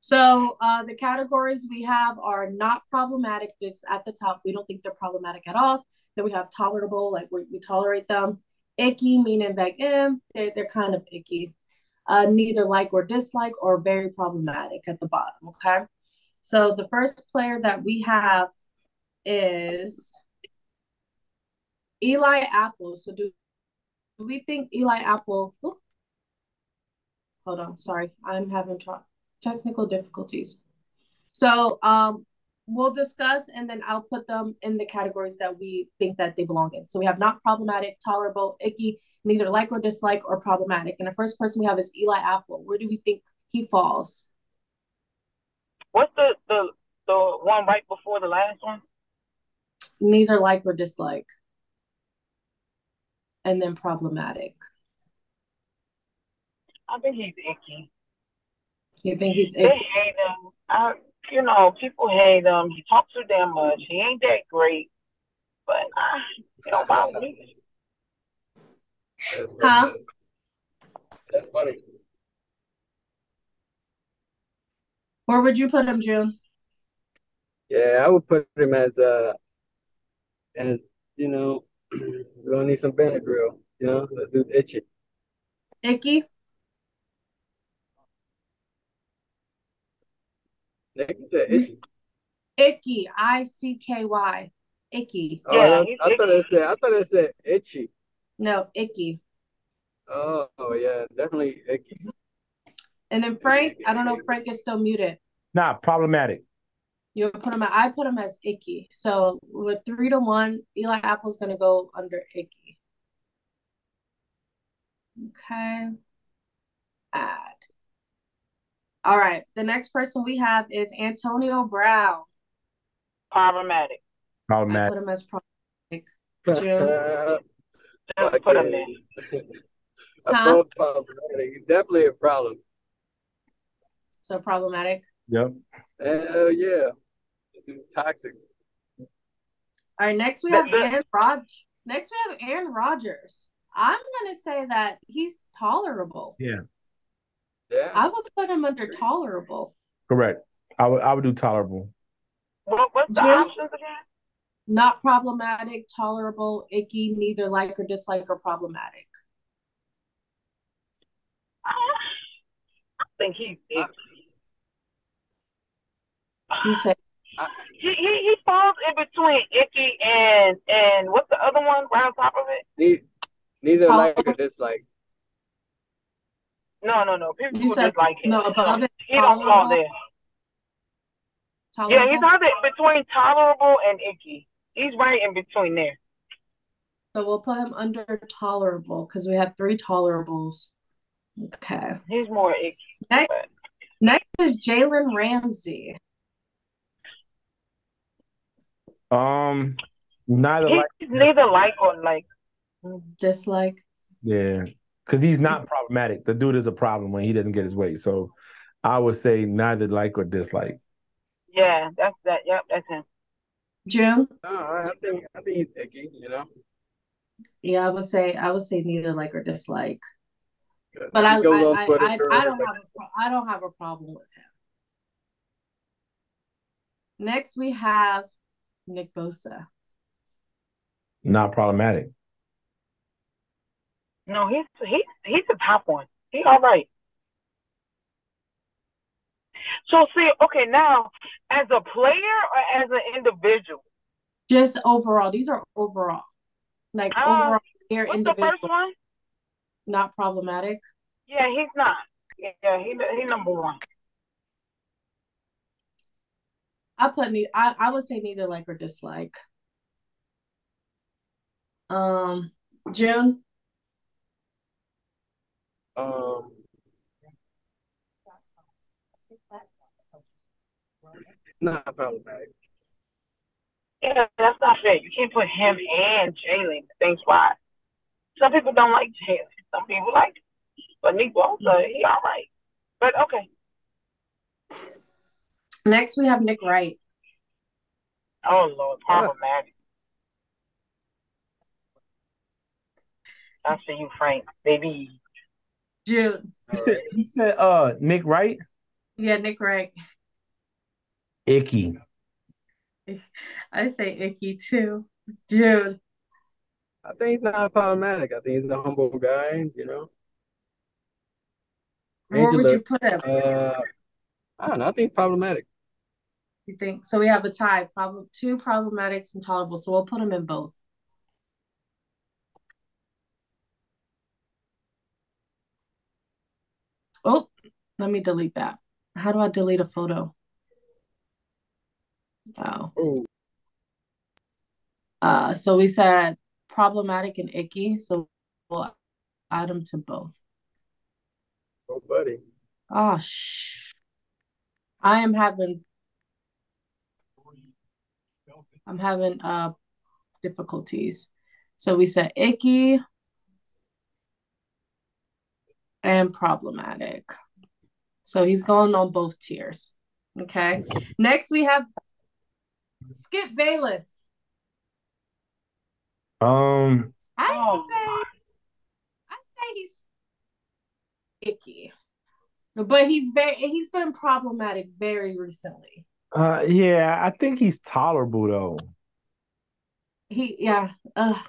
So uh, the categories we have are not problematic. It's at the top. We don't think they're problematic at all. Then we have tolerable, like we, we tolerate them. Icky, meaning like, eh, they, they're kind of icky. Uh, neither like or dislike or very problematic at the bottom. Okay. So the first player that we have is Eli Apple. So do, do we think Eli Apple? Hold on, sorry, I'm having technical difficulties. So um, we'll discuss and then I'll put them in the categories that we think that they belong in. So we have not problematic, tolerable, icky, neither like or dislike, or problematic. And the first person we have is Eli Apple. Where do we think he falls? What's the the the one right before the last one? Neither like or dislike. And then problematic. I think he's icky. You think he's icky? They hate him. I, you know, people hate him. He talks too damn much. He ain't that great, but uh, it don't bother me. That's, Huh? that's funny. Where would you put him, June? Yeah, I would put him as uh as you know, we're gonna need some Benadryl, you know, that dude's itchy. Icky? Nick said itchy. Icky. I C K Y. Icky. Oh, Yeah, I, he's I thought it said I thought it said itchy. No, icky. Oh, yeah, definitely icky. And then Frank, I don't know if Frank is still muted. Nah, problematic. You put him at, I put him as icky. So with three to one, Eli Apple's gonna go under icky. Okay. Add. All right. The next person we have is Antonio Brown. Problematic. I Problematic. put him as problematic. June. Just uh, put him in. Huh? Above problematic. Definitely a problem. So problematic. Yep. Hell yeah. Toxic. All right. Next we have Aaron Rod. Next we have Aaron Rodgers. I'm gonna say that he's tolerable. Yeah. Yeah. I would put him under tolerable. Correct. I would I would do tolerable. What, what's the Jim? options again? Not problematic, tolerable, icky, neither like or dislike or problematic. I think he's icky. You say He, he he falls in between icky and and what's the other one right on top of it? Ne- Neither How- like or dislike. No, no, no. People You said- just like him. no, above it, He don't fall tolerable, there. Yeah, tolerable. he's either between tolerable and icky. He's right in between there. So we'll put him under tolerable because we have three tolerables. Okay. He's more icky. Next, But next is Jalen Ramsey. Um neither like neither like or like. Dislike. yeah. Cause he's not problematic. The dude is a problem when he doesn't get his way. So I would say neither like or dislike. Yeah, that's that. Yep, that's him. June. No, I I think I think he's icky, you know. Yeah, I would say I would say neither like or dislike. But I He goes on I, I, I, I don't have a pro- I don't have a problem with him. Next we have Nick Bosa. Not problematic. No, he's he's he's the top one. He all right. So see, okay, now as a player or as an individual? Just overall, these are overall. Like Uh, overall player What's the individual, first one? not problematic. Yeah, he's not. Yeah, he he number one. I put ne I, I would say neither like or dislike. Um, June, Um, not problematic. Yeah, that's not fair. You can't put him and Jalen in the same spot. Some people don't like Jalen. Some people like him. But Nick Bosa, he all right. But okay. next we have Nick Wright. Oh Lord, problematic. I see you, Frank, baby. June, You said right. you said uh Nick Wright? yeah, Nick Wright. Icky. I say icky too. June, I think he's not problematic. I think he's a humble guy, you know. where would you put him? uh, I don't know. I think problematic. You think so? We have a tie. Problem two problematics and tolerable. So we'll put him in both. Oh, let me delete that. How do I delete a photo? Oh. Ooh. Uh, so we said problematic and icky. So we'll add them to both. Oh, buddy. Oh, sh- I am having I'm having uh difficulties. So we said icky and problematic. So he's going on both tiers. Okay. Next we have Skip Bayless. Um, I Oh. say I say he's icky. But he's very he's been problematic very recently. uh, yeah, I think he's tolerable though. He yeah. Uh,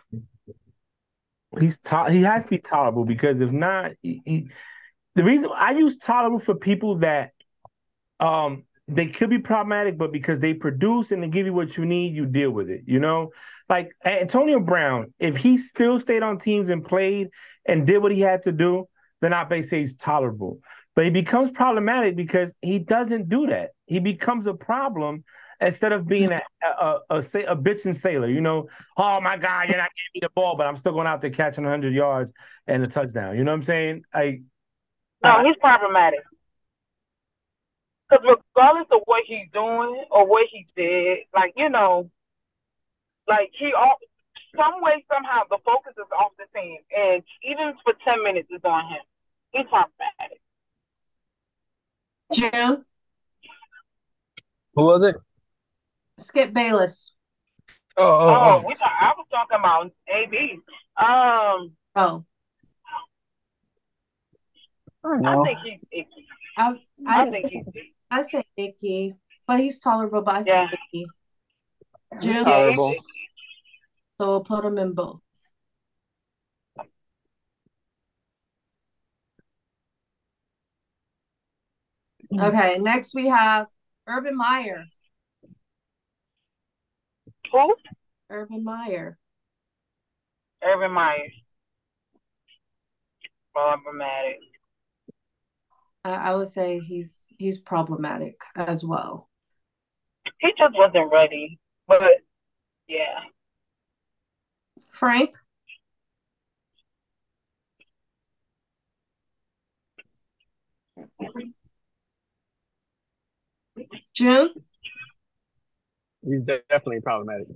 He's he has to be tolerable because if not, he, he- the reason I use tolerable for people that um they could be problematic, but because they produce and they give you what you need, you deal with it. You know, like Antonio Brown, if he still stayed on teams and played and did what he had to do, then I may say he's tolerable. But he becomes problematic because he doesn't do that. He becomes a problem instead of being a a, a, a, sa- a bitch and sailor. You know, oh my God, you're not giving me the ball, but I'm still going out there catching 100 yards and a touchdown. You know what I'm saying? I No, he's problematic. Because regardless of what he's doing or what he did, like you know, like he all some way somehow the focus is off the team, and even for ten minutes it's on him. He's problematic. June, Who was it? Skip Bayless. Oh, Oh, oh, oh. we talk, I was talking about AB. Um, Oh, I I think he's icky. I I I think he's icky. I say icky, but he's tolerable. But I say Yeah. icky. He's June, Yeah, he's tolerable. icky. so we'll put him in both. Okay, next we have Urban Meyer. Who? Urban Meyer. Urban Meyer. Problematic. I, I would say he's he's problematic as well. He just wasn't ready. But yeah. Frank. June. He's definitely problematic.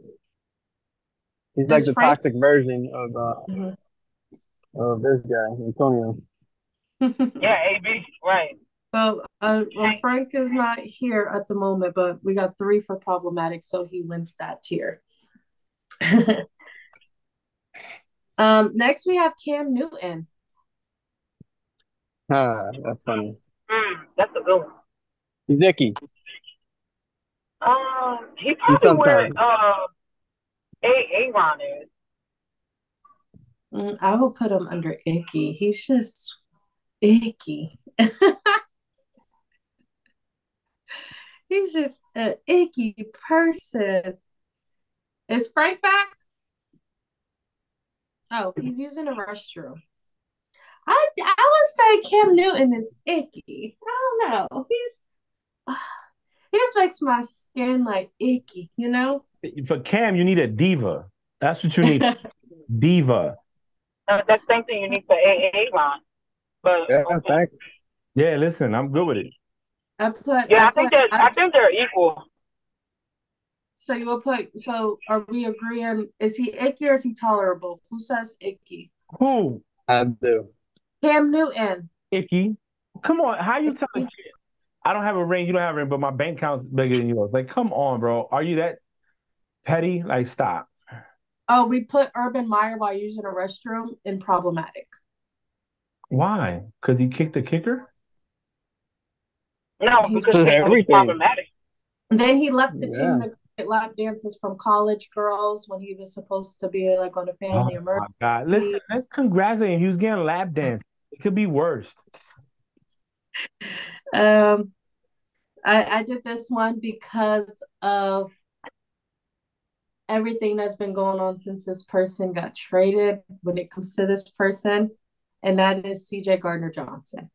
He's Does like the Frank- toxic version of uh Mhm. of this guy, Antonio. Yeah, AB. Right. Well, uh, well, Frank is not here at the moment, but we got three for problematic, so he wins that tier. um, next we have Cam Newton. Ah, that's funny. Mm, that's a good one. He's icky. Um, he probably where uh, A Aaron is. Mm, I will put him under icky. He's just icky. He's just an icky person. Is Frank back? Oh, he's using a restroom. I I would say Cam Newton is icky. I don't know. He's he just makes my skin like icky, you know? for Cam, you need a diva. That's what you need, diva. Uh, that's the same thing you need for A Aaron. But Yeah, okay. thanks. Yeah, listen, I'm good with it. I put yeah, I I think put that I think they're equal. so you will put so are we agreeing is he icky or is he tolerable? Who says icky? Who? I do. Cam Newton. Icky. Come on, how you tell a kid? I don't have a ring, you don't have a ring, but my bank account's bigger than yours. Like, come on, bro. Are you that petty? Like, stop. Oh, we put Urban Meyer while using a restroom in problematic. Why? Because he kicked the kicker? No, He's because for it was everything. problematic. And then he left the Yeah. team to get lap dances from college girls when he was supposed to be like on a Oh family my emergency. God. Listen, let's congratulate him. He was getting lap dance. It could be worse. Um, I I did this one because of everything that's been going on since this person got traded when it comes to this person, and that is CJ Gardner Johnson.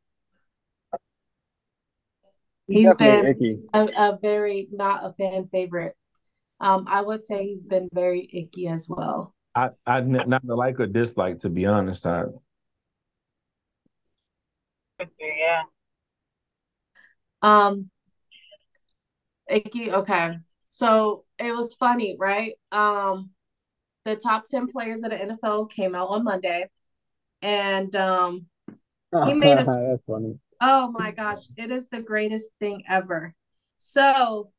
He's Definitely been a, a very not a fan favorite. Um, I would say he's been very icky as well. I not a like or dislike to be honest. I Yeah. Um, icky. Okay, so it was funny, right? Um, the top ten players of the NFL came out on Monday, and um, he made a That's funny. Oh my gosh, it is the greatest thing ever. So,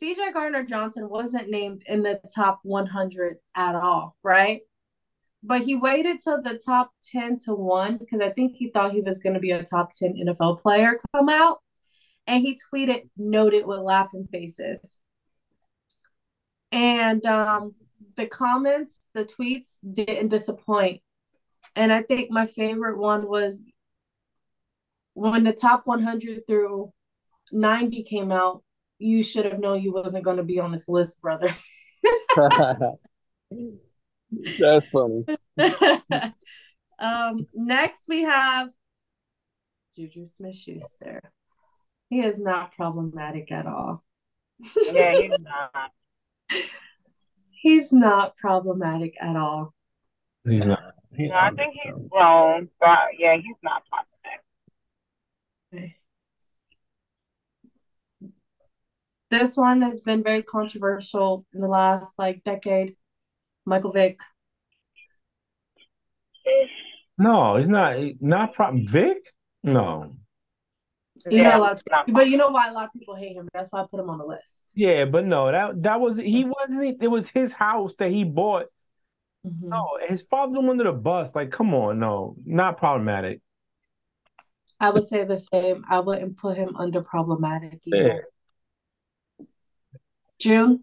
CJ Gardner Johnson wasn't named in the top 100 at all, right? But he waited till the top 10 to 1 because I think he thought he was going to be a top 10 NFL player come out. And he tweeted, noted with laughing faces. And um, the comments, the tweets didn't disappoint. And I think my favorite one was when the top 100 through 90 came out, you should have known you wasn't going to be on this list, brother. That's funny. um, next we have Juju Smith Schuster. He is not problematic at all. Yeah, he's not. He's not problematic at all. he's not. No, I think he's grown, but yeah, he's not problematic. This one has been very controversial in the last like decade. Michael Vick. No, he's not. Not problem. Vick. No. You Yeah, know a lot of, not but you know why a lot of people hate him. That's why I put him on the list. Yeah, but no, that that was he wasn't. It was his house that he bought. Mhm. No, his father threw him under the bus. Like, come on, no, not problematic. I would say the same. I wouldn't put him under problematic Yeah. either. June,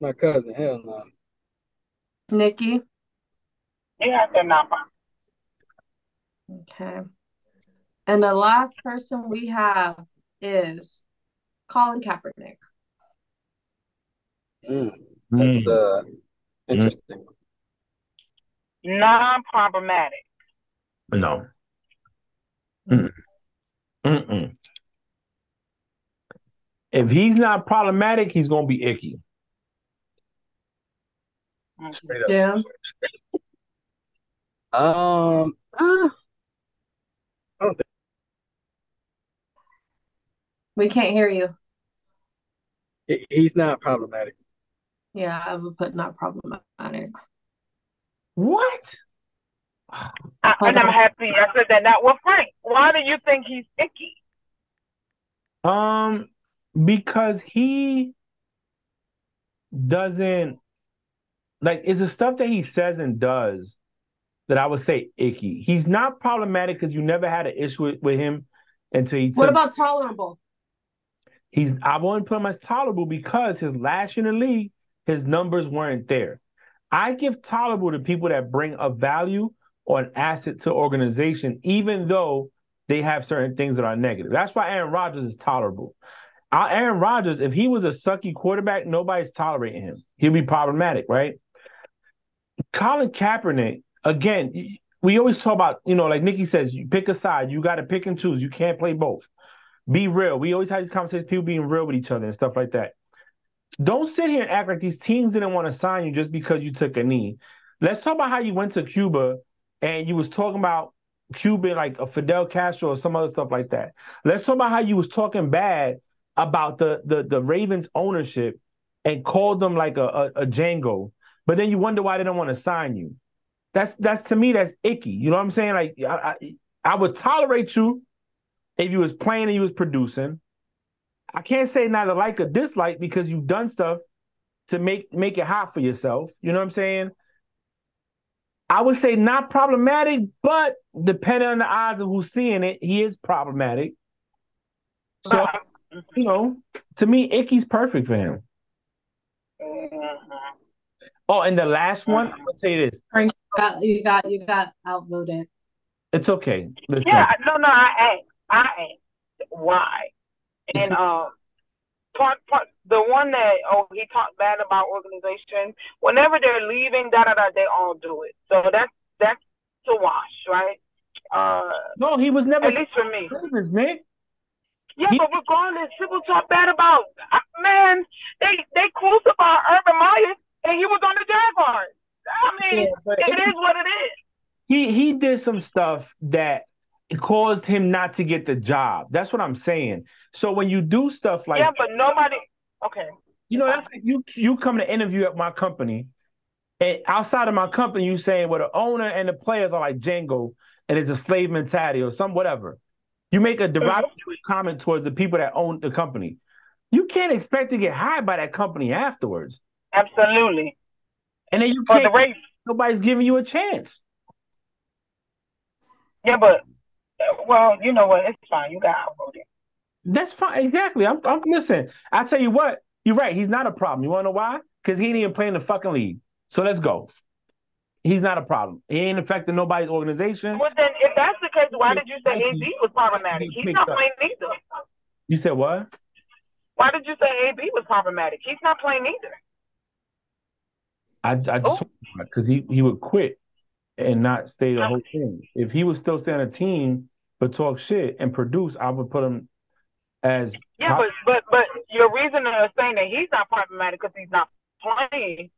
My cousin, hell no. Nikki. Yeah, they're not. Okay. And the last person we have is Colin Kaepernick. Mm, that's uh interesting. Non-problematic. No. Mm-mm. Mm-mm. If he's not problematic, he's gonna be icky. Mhm. Straight up. Jim, Um, ah, we can't hear you. he- he's not problematic. Yeah, I would put not problematic. What? I, and I'm happy I said that. Now, well, Frank, why do you think he's icky? Um, because he doesn't like it's the stuff that he says and does that I would say icky. He's not problematic because you never had an issue with, with him until he What about tolerable? He's I wouldn't put him as tolerable because his last year in the league, his numbers weren't there. I give tolerable to people that bring a value or an asset to organization, even though they have certain things that are negative. That's why Aaron Rodgers is tolerable. Our Aaron Rodgers, if he was a sucky quarterback, nobody's tolerating him. He'll be problematic, right? Colin Kaepernick, again, we always talk about, you know, like Nikki says, you pick a side, you got to pick and choose. You can't play both. Be real. We always have these conversations, people being real with each other and stuff like that. Don't sit here and act like these teams didn't want to sign you just because you took a knee. Let's talk about how you went to Cuba and you was talking about Cuba like a Fidel Castro or some other stuff like that. Let's talk about how you was talking bad about the the, the Ravens ownership and called them like a, a, a Django, but then you wonder why they don't want to sign you. That's that's to me that's icky. You know what I'm saying? Like I, I, I would tolerate you if you was playing and you was producing. I can't say not a like or dislike because you've done stuff to make make it hot for yourself. You know what I'm saying? I would say not problematic, but depending on the eyes of who's seeing it, he is problematic. So, you know, to me, Icky's perfect for him. Mhm. Oh, and the last one, I'm gonna tell you this. You got you got, you got outvoted. It's okay. Listen, Yeah, no, no, I ain't. I ain't. Why? And um, part, part, the one that oh he talked bad about organization. Whenever they're leaving, da da da, they all do it. So that's that's a wash, right? Uh, no, he was never at least for me. Ravens, Nick. Yeah, He- but regardless, people talk bad about uh, man. They they crucified Urban Meyer, and he was on the Jaguars. I mean, Yeah, it it- is what it is. he he did some stuff that caused him not to get the job. That's what I'm saying. So when you do stuff like yeah, but nobody. Okay. You know, that's like you you come to interview at my company, and outside of my company, you saying well the owner and the players are like Django, and it's a slave mentality or some whatever. You make a derogatory mm-hmm. comment towards the people that own the company. You can't expect to get hired by that company afterwards, Absolutely. and then you For can't. race. Nobody's giving you a chance. Yeah, but well, you know what? It's fine. You got outvoted. That's fine. Exactly. I'm. I'm listen. I tell you what. You're right. He's not a problem. You want to know why? Because he ain't even playing the fucking league. So let's go. He's not a problem. He ain't affecting nobody's organization. Well, then, if that's the case, why did you say AB was problematic? He's not playing either. You said what? Why did you say AB was problematic? He's not playing either. I, I just oh. because he, he would quit and not stay the whole thing. If he would still stay on a team but talk shit and produce, I would put him as Yeah, but but but your reason of saying that he's not problematic because he's not playing.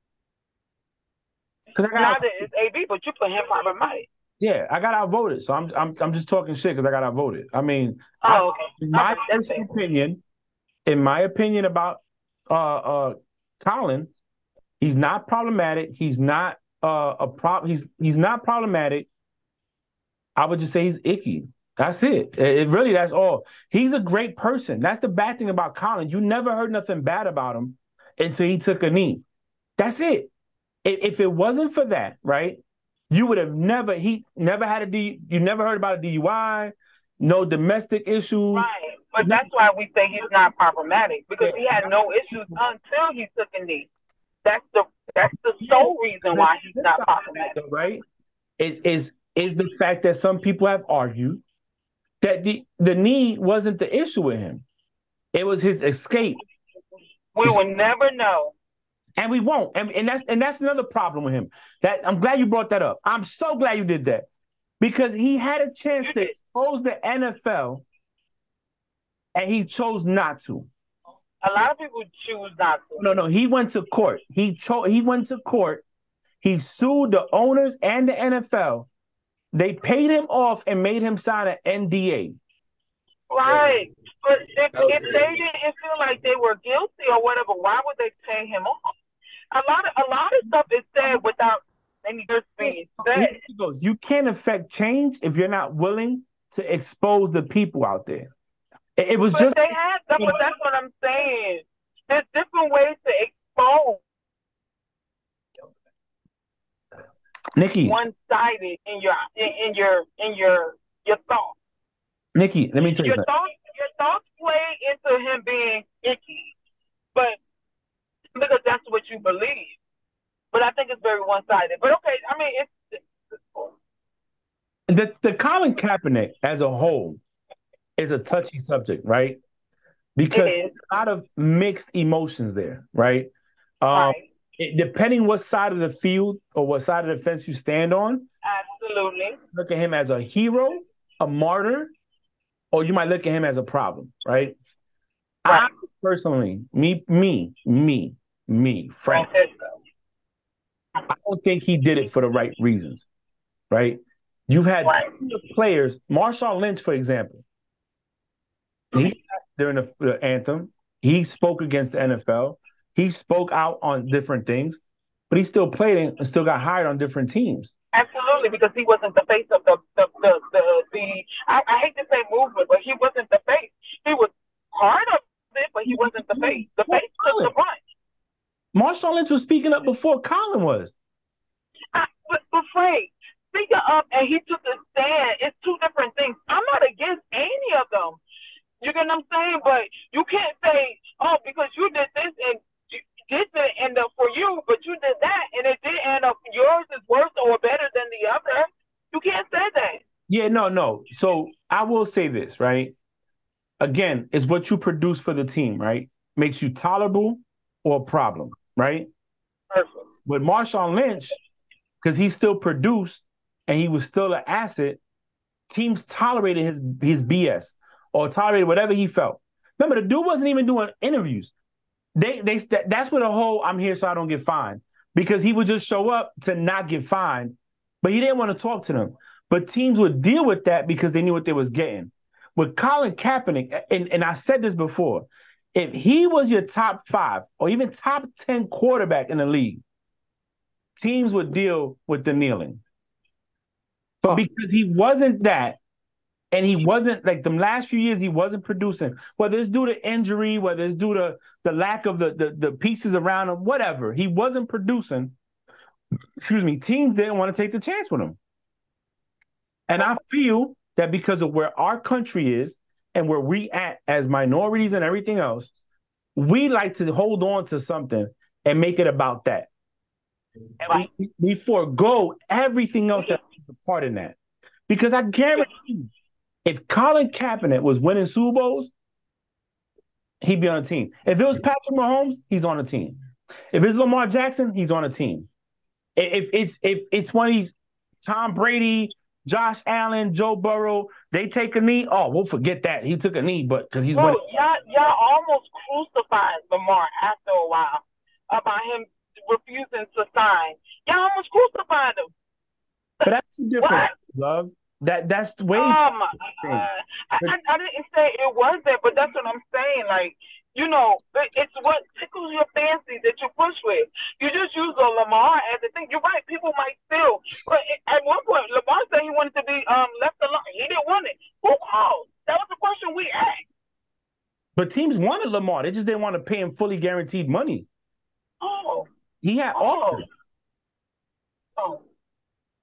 because I got Neither is AB, but you put him problematic. yeah I got outvoted. So I'm I'm I'm just talking shit because I got outvoted. I mean, Oh, okay. in my Okay, opinion, in my opinion about uh uh Colin, he's not problematic. He's not uh a prob he's he's not problematic. I would just say he's icky. That's it. It, really that's all. He's a great person. That's the bad thing about Colin. You never heard nothing bad about him until he took a knee. That's it. If it wasn't for that, right? You would have never he never had a D you never heard about a DUI, no domestic issues. Right, but that's why we say he's not problematic because he had no issues until he took a knee. That's the that's the sole reason why he's not problematic. though, right? Is is is the fact that some people have argued that the the knee wasn't the issue with him. It was his escape. We will never know. And we won't. And, and that's and that's another problem with him. That I'm glad you brought that up. I'm so glad you did that. Because he had a chance to expose the NFL and he chose not to. A lot of people choose not to. No, no, he went to court. He cho- he went to court. He sued the owners and the NFL. They paid him off and made him sign an NDA. Right. But if, if they didn't feel like they were guilty or whatever, why would they pay him off? A lot of a lot of stuff is said without any just being said. he goes. You can't affect change if you're not willing to expose the people out there. It, it was But just they have that, but that's what I'm saying. There's different ways to expose Nikki. one sided in your in, in your in your your thoughts. Nikki, let me tell you Your thoughts your thoughts play into him being icky. But because that's what you believe. But I think it's very one sided. But okay, I mean it's, it's, it's. The the Colin Kaepernick as a whole is a touchy subject, right? Because It is. there's a lot of mixed emotions there, right? Um, right. it- depending what side of the field or what side of the fence you stand on, Absolutely. look at him as a hero, a martyr, or you might look at him as a problem, right? I Right. personally, me, me, me, me, Frank. I don't think he did it for the right reasons, right? You've had Right. players, Marshawn Lynch, for example. He mm-hmm. during the, the anthem, he spoke against the NFL. He spoke out on different things, but he still played and still got hired on different teams. Absolutely, because he wasn't the face of the the the the, the I, I hate to say movement, but he wasn't the face. He was part of it, but he wasn't the face. The face took the brunt. Marshawn Lynch was speaking up before Colin was. I, but, but Frank, speaking up and he took a stand, it's two different things. I'm not against any of them. You get what I'm saying? But you can't say, oh, because you did this and this didn't end up for you, but you did that and it didn't end up yours is worse or better than the other. You can't say that. Yeah, no, no. So I will say this, right? Again, it's what you produce for the team, right? Makes you tolerable or a problem, right? Perfect. With Marshawn Lynch, because he still produced and he was still an asset, teams tolerated his his BS. Or tolerated whatever he felt. Remember, the dude wasn't even doing interviews. They they that's where the whole I'm here so I don't get fined because he would just show up to not get fined, but he didn't want to talk to them. But teams would deal with that because they knew what they was getting. With Colin Kaepernick, and, and I said this before, if he was your top five or even top 10 quarterback in the league, teams would deal with the kneeling. But oh. because he wasn't that, and he wasn't like the last few years, he wasn't producing, whether it's due to injury, whether it's due to the lack of the, the, the pieces around him, whatever, he wasn't producing. Excuse me, teams didn't want to take the chance with him. And I feel that because of where our country is and where we at as minorities and everything else, we like to hold on to something and make it about that. And we, we forego everything else that is a part in that. Because I guarantee if Colin Kaepernick was winning Super Bowls, he'd be on a team. If it was Patrick Mahomes, he's on a team. If it's Lamar Jackson, he's on a team. If it's if it's one of these Tom Brady, Josh Allen, Joe Burrow, they take a knee. Oh, we'll forget that he took a knee, but because he's Bro, winning. y'all, y'all almost crucified Lamar after a while about him refusing to sign. Y'all almost crucified him. But that's different, love. That that's the way. Um, uh, I, I, didn't say it wasn't, but that's what I'm saying. Like, you know, it, it's what tickles your fancy that you push with. You just use a Lamar as a thing. You're right. People might still, but at one point, Lamar said he wanted to be um left alone. He didn't want it. Who called? That was the question we asked. But teams wanted Lamar. They just didn't want to pay him fully guaranteed money. Oh. He had Oh. offers. Oh.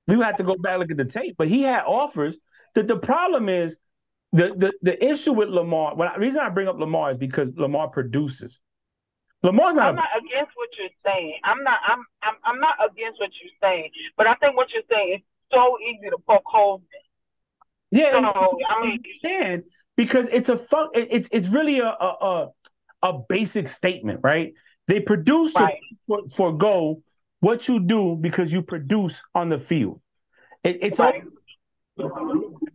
We would have to go back and look at the tape, but he had offers. The the problem is the the the issue with Lamar. When the reason I bring up Lamar is because Lamar produces. Lamar's not. I'm not against what you're saying. I'm not. I'm. I'm. I'm not against what you're saying. But I think what you're saying is so easy to poke holes in. yeah, So I mean, understand because it's a fun. It, it's it's really a a a, a basic statement, right? They produce Right. for, forego what you do because you produce on the field. It, it's Right.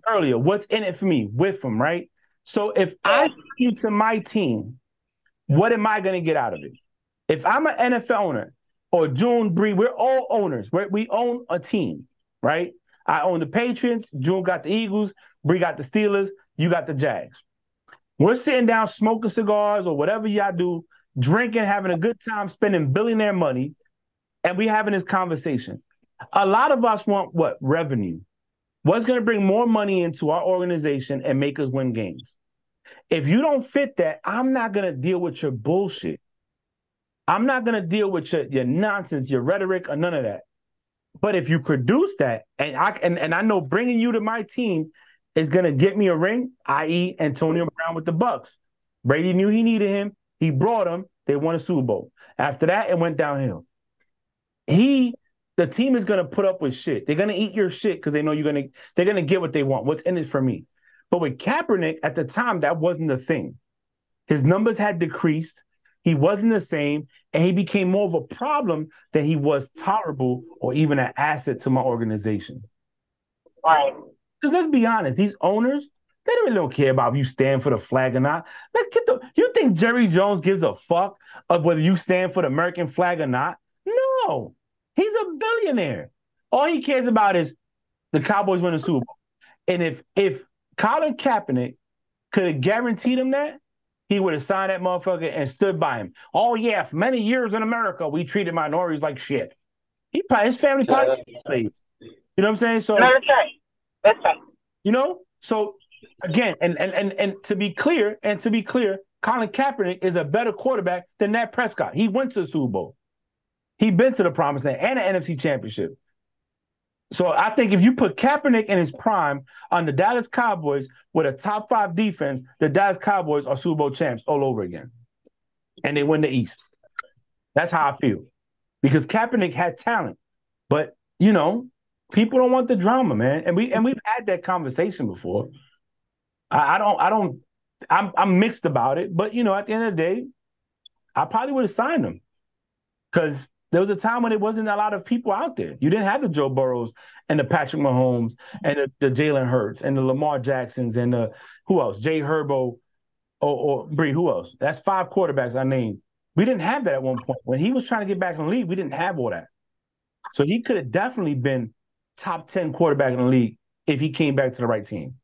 earlier. What's in it for me with them, right? So if I you to my team, what am I going to get out of it? If I'm an NFL owner or June Bree, we're all owners. we we own a team, right? I own the Patriots. June got the Eagles. Bree got the Steelers. You got the Jags. We're sitting down smoking cigars or whatever y'all do, drinking, having a good time, spending billionaire money, and we having this conversation. A lot of us want what revenue. What's going to bring more money into our organization and make us win games? If you don't fit that, I'm not going to deal with your bullshit. I'm not going to deal with your, your nonsense, your rhetoric, or none of that. But if you produce that, and I and, and I know bringing you to my team is going to get me a ring, i.e., Antonio Brown with the Bucs. Brady knew he needed him. He brought him. They won a Super Bowl. After that, it went downhill. He, the team is going to put up with shit. They're going to eat your shit because they know you're going to. They're going to get what they want. What's in it for me? But with Kaepernick at the time, that wasn't the thing. His numbers had decreased. He wasn't the same, and he became more of a problem than he was tolerable or even an asset to my organization. right. Because let's be honest, these owners, they don't really don't care about if you stand for the flag or not. Let's get the. You think Jerry Jones gives a fuck of whether you stand for the American flag or not? No, he's a billionaire. All he cares about is the Cowboys win the Super Bowl. And if if Colin Kaepernick could have guaranteed him that, he would have signed that motherfucker and stood by him. Oh yeah, for many years in America, we treated minorities like shit. He probably his family probably slaves. You know what I'm saying? So No, that's right. That's right. you know, so again, and and and and to be clear, and to be clear, Colin Kaepernick is a better quarterback than Dak Prescott. He went to the Super Bowl. He been to the promised land and an NFC championship. So I think if you put Kaepernick in his prime on the Dallas Cowboys with a top five defense, the Dallas Cowboys are Super Bowl champs all over again. And they win the East. That's how I feel. Because Kaepernick had talent. But, you know, people don't want the drama, man. And we and we've had that conversation before. I, I don't I don't I'm I'm mixed about it, but you know, at the end of the day, I probably would have signed him. Cause There was a time when it wasn't a lot of people out there. You didn't have the Joe Burrows and the Patrick Mahomes and the, the Jalen Hurts and the Lamar Jacksons and the who else? Jay Herbo or, or Bree, who else? That's five quarterbacks I named. We didn't have that at one point. When he was trying to get back in the league, we didn't have all that. So he could have definitely been top 10 quarterback in the league if he came back to the right team.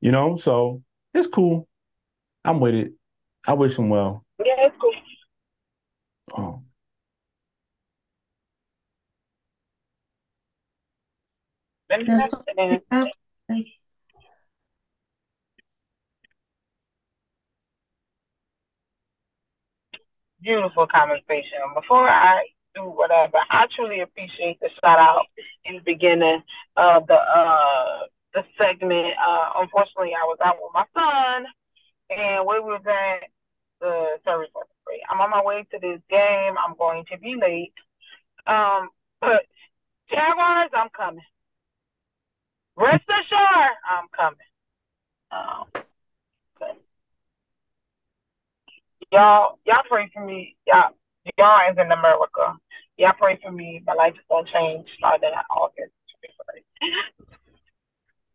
You know, so it's cool. I'm with it. I wish him well. Yeah, it's cool. Oh. Beautiful conversation. Before I do whatever, I truly appreciate the shout out in the beginning of the uh the segment. Uh, unfortunately, I was out with my son, and we was at the service was free. I'm on my way to this game. I'm going to be late. Um, but Jaguars, I'm coming. Rest assured, I'm coming. Um, y'all, y'all pray for me. Y'all, y'all is in America. Y'all pray for me. My life is gonna change starting in August.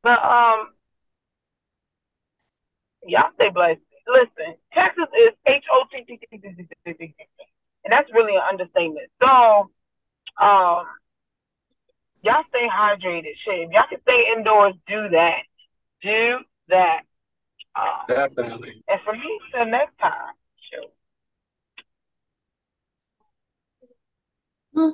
But um, y'all stay blessed. Listen, Texas is H O T T T T T T, and that's really an understatement. So, um, y'all stay hydrated. Shit, if y'all can stay indoors, do that. Do that. Um, Definitely. and for me, till next time. Shoot.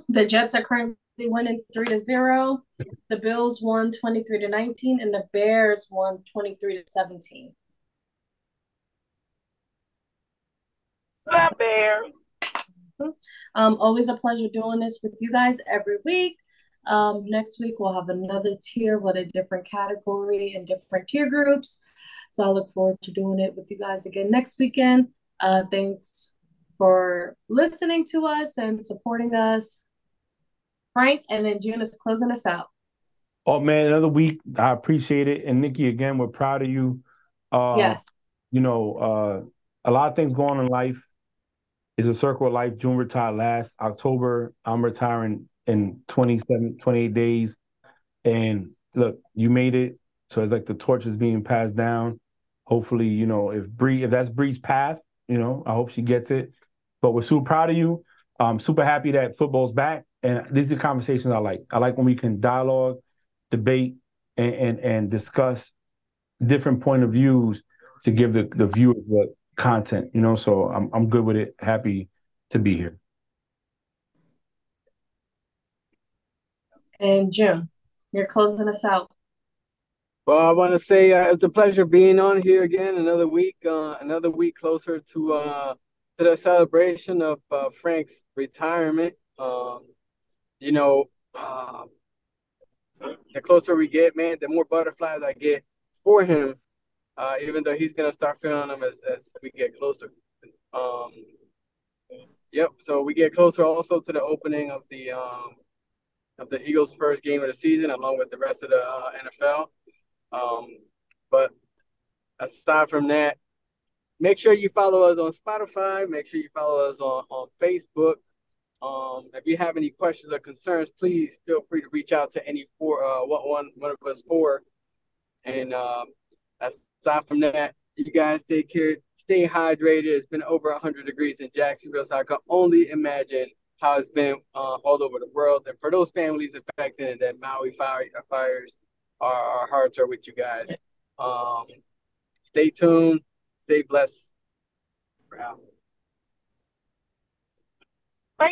The Jets are currently winning three to zero. The Bills won 23 to 19, and the Bears won 23 to 17. Love Bear. Um, always a pleasure doing this with you guys every week. Um, next week we'll have another tier with a different category and different tier groups. So I look forward to doing it with you guys again next weekend. Uh, thanks for listening to us and supporting us. Frank, and then June is closing us out. Oh man, another week. I appreciate it. And Nikki, again, we're proud of you. Uh, yes. You know, uh, a lot of things going on in life. Is a circle of life. June retired last October. I'm retiring in 27, 28 days. And look, you made it. So it's like the torch is being passed down. Hopefully, you know, if Bree, if that's Bree's path, you know, I hope she gets it. But we're super proud of you. I'm super happy that football's back. And these are conversations I like. I like when we can dialogue, debate, and and, and discuss different point of views to give the, the viewers what content, you know. So I'm I'm good with it. Happy to be here. And June, you're closing us out. Well, I want to say uh, it's a pleasure being on here again. Another week, uh, another week closer to uh, to the celebration of uh, Frank's retirement. Um, you know, um, the closer we get, man, the more butterflies I get for him. Uh, even though he's gonna start feeling them as, as we get closer. Um, yep. So we get closer also to the opening of the um, of the Eagles' first game of the season, along with the rest of the uh, NFL. Um, but aside from that, make sure you follow us on Spotify. Make sure you follow us on, on Facebook. Um, if you have any questions or concerns, please feel free to reach out to any four, uh, one, one of us four. And um, aside from that, you guys take care, stay hydrated. It's been over 100 degrees in Jacksonville, so I can only imagine how it's been uh, all over the world. And for those families affected in that Maui fire, fires, our, our hearts are with you guys. Um, stay tuned, stay blessed. Bye.